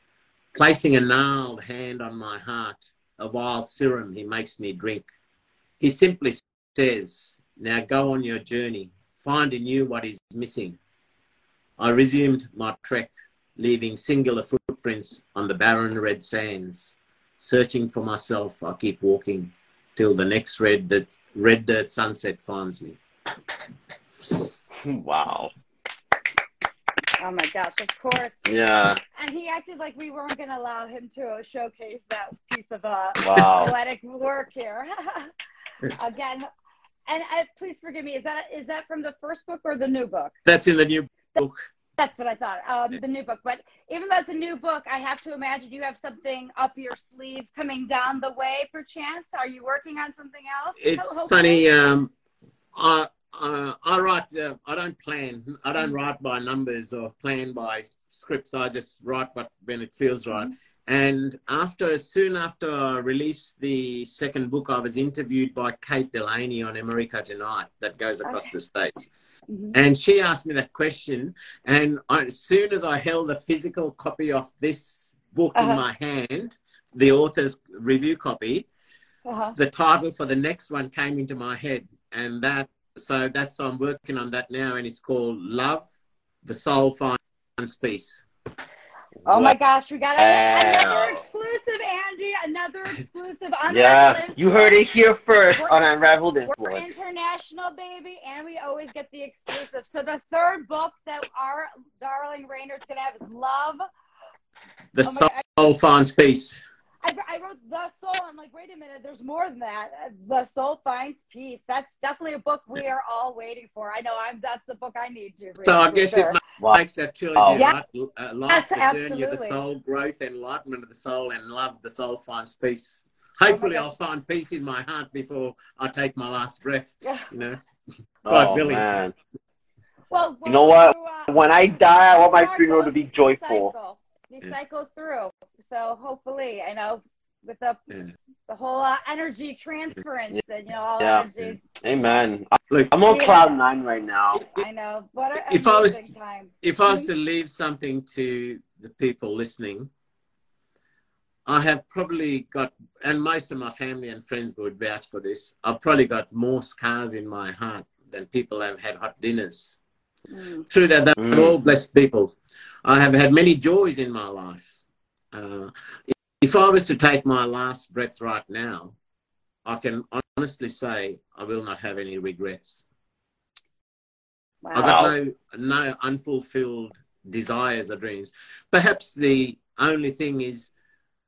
Placing a gnarled hand on my heart, a vile serum he makes me drink. He simply says, Now go on your journey, find in you what is missing. I resumed my trek, leaving singular footprints on the barren red sands. Searching for myself, I keep walking till the next red dirt, red dirt sunset finds me. Wow. Oh my gosh, of course. Yeah. And he acted like we weren't going to allow him to showcase that piece of uh, Wow. poetic work here. Again, and uh, please forgive me. Is that is that from the first book or the new book? That's in the new book. That's what I thought. Um, the new book. But even though it's a new book, I have to imagine you have something up your sleeve coming down the way, perchance. Are you working on something else? It's hopefully? funny. Um, I uh, I write. Uh, I don't plan. I don't write by numbers or plan by scripts. I just write what when it feels right. And after soon after I released the second book, I was interviewed by Kate Delaney on America Tonight that goes across Okay. the states. Mhm. And she asked me that question, and I, as soon as I held a physical copy of this book in Uh-huh. my hand, the author's review copy, Uh-huh. the title for the next one came into my head and that so that's i'm working on that now and it's called love the soul finds peace Oh my gosh, we got a- another exclusive, Andy. Another exclusive. Yeah. Unraveled You heard it here first We're- on Unraveled We're Influence. international, baby, and we always get the exclusive. So the third book that our darling Rainier's gonna have is Love. the Oh my- soul finds peace I, I wrote The Soul. I'm like, wait a minute, there's more than that. Uh, The Soul Finds Peace. That's definitely a book we are all waiting for. I know I'm. That's the book I need to read. so i for guess sure. it Wow. makes that trilogy Oh. Yeah. right uh, life Yes, the journey of the soul growth enlightenment of the soul and love the soul finds peace hopefully gosh. i'll find peace in my heart before i take my last breath Yeah. you know God Oh, willing. man. Well, You know what? uh, When I die, I want my funeral to be joyful. Cycle. We Yeah. cycle through. So hopefully, I know with the Yeah. the whole uh, energy transference and you know all Yeah. energies. Amen. look I'm on Yeah. cloud nine right now. I know. What If I was- time. if I was to leave something to the people listening, I have probably got, and most of my family and friends would vouch for this, I've probably got more scars in my heart than people have had hot dinners. Mm. Through that, they're Mm. all blessed people. I have had many joys in my life. Uh, if I was to take my last breath right now, I can honestly say I will not have any regrets. I've got no no unfulfilled desires or dreams. Perhaps the only thing is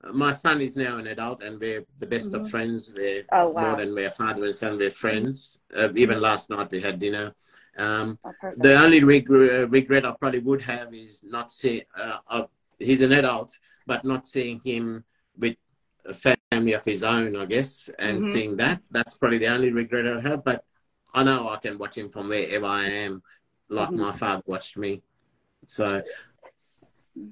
uh, my son is now an adult and we're the best Mhm. of friends. We're Oh wow. more than we're father and son, we're friends. Uh, even last night we had dinner. Um, Oh, the only regret, regret I probably would have is not see. Uh, he's an adult, but not seeing him with a family of his own, I guess, and Mhm. seeing that. That's probably the only regret I have. But I know I can watch him from wherever I am, like Mhm. my father watched me. So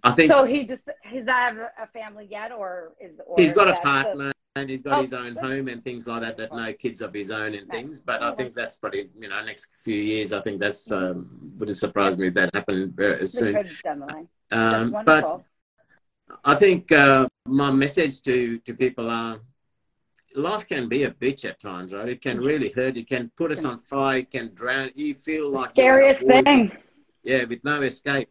I think so he just he's not have a- family yet, or is or he's got a is that the- partner and he's got Oh, his own good. home and things like that. That no kids of his own and Nice. things. But I think that's probably you know next few years. I think that's um, wouldn't surprise me if that happened very soon. definitely. That's Um, but wonderful. I think uh, my message to, to people are life can be a bitch at times, right? It can really hurt. It can put us on fire. It can drown. You feel like scariest thing. Yeah, with no escape.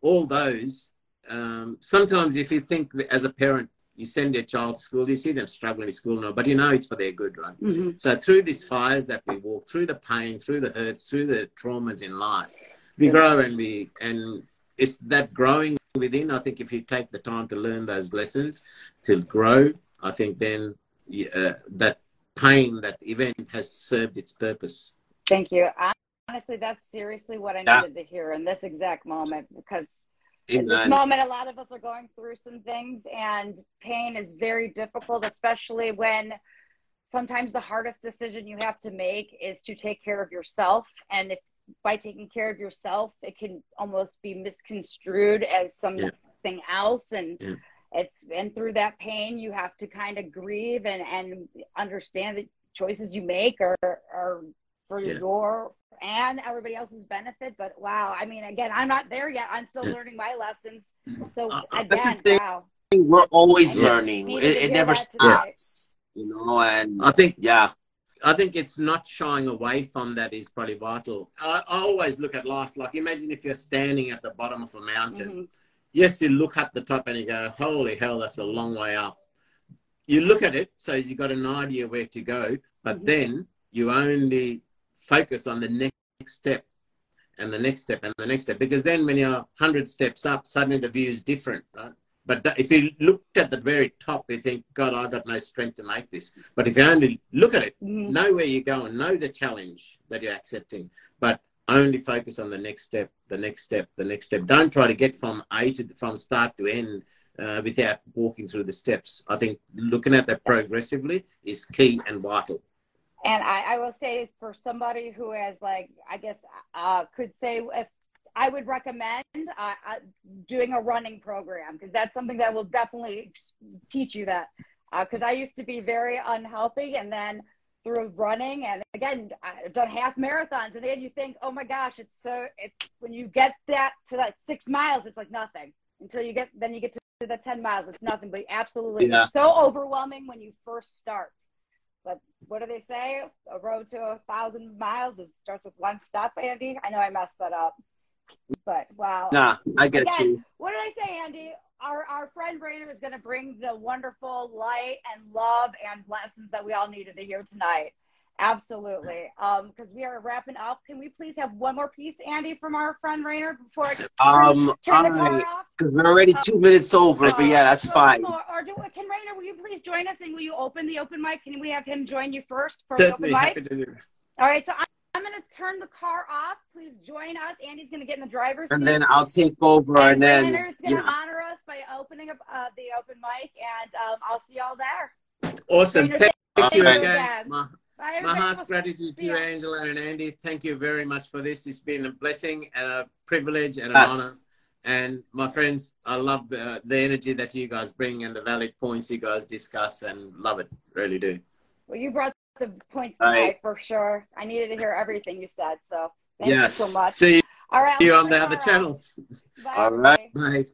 All those. Um, sometimes, if you think as a parent, you send your child to school, you see them struggling in school now, but you know it's for their good, right? Mm-hmm. So through these fires that we walk, through the pain, through the hurts, through the traumas in life, we grow and we and it's that growing within. I think if you take the time to learn those lessons, to grow, I think then uh, that pain, that event has served its purpose. Thank you. Honestly, that's seriously what I needed yeah. to hear in this exact moment because in this moment, a lot of us are going through some things, and pain is very difficult, especially when sometimes the hardest decision you have to make is to take care of yourself. And if by taking care of yourself, it can almost be misconstrued as something yeah. else. And yeah. it's and through that pain, you have to kind of grieve and and understand that choices you make are are for yeah. your and everybody else's benefit. But wow, I mean, again, I'm not there yet. I'm still learning my lessons. So uh, uh again, wow. We're always learning. It, it never stops. You know, and I think yeah. I think it's not shying away from that is probably vital. I, I, always look at life like imagine if you're standing at the bottom of a mountain. Mm-hmm. Yes, you look up the top and you go, "Holy hell, that's a long way up." You look at it, so you've got an idea where to go, but mm-hmm. then you only focus on the next step and the next step and the next step because then when you're 100 steps up suddenly the view is different right but if you looked at the very top you think god i've got no strength to make this. But if you only look at it mm-hmm. know where you're going know the challenge that you're accepting but only focus on the next step the next step the next step. Don't try to get from a to from start to end uh, without walking through the steps. I think looking at that progressively is key and vital. And I, I will say for somebody who has like i guess uh, could say if i would recommend uh, uh doing a running program because that's something that will definitely teach you that because uh, i used to be very unhealthy and then through running and again i've done half marathons and then you think oh my gosh it's so it's when you get that to that six miles it's like nothing until you get then you get to the 10 miles it's nothing but absolutely yeah. so overwhelming when you first start but what do they say? A road to a thousand miles starts with one step, Andy. I know I messed that up. But wow. Nah, I get Again, you. What did I say, Andy? Our our friend Rainier is gonna bring the wonderful light and love and lessons that we all needed to hear tonight. Absolutely. Um, because we are wrapping up. Can we please have one more piece, Andy, from our friend Rainier before I turn, um, turn the car off? Because we're already two um, minutes over, uh, but yeah, that's so, fine. Or, or do, can Rainier, will you please join us and will you open the open mic? Can we have him join you first for the open mic? All right, so I'm, I'm going to turn the car off. Please join us. Andy's going to get in the driver's And seat. then I'll take over and, and then. Rainier's going to yeah. honor us by opening up uh, the open mic, and um, I'll see y'all there. Awesome. Thank, thank you again. again. Bye, My heart's gratitude to you, Angela and Andy. Thank you very much for this. It's been a blessing, and a privilege, and an yes. honor. And my friends, I love uh, the energy that you guys bring and the valid points you guys discuss, and love it. Really do. Well, you brought the points tonight for sure. I needed to hear everything you said, so thank yes. you so much. See All right, you on the other channel. Bye, All right. Bye.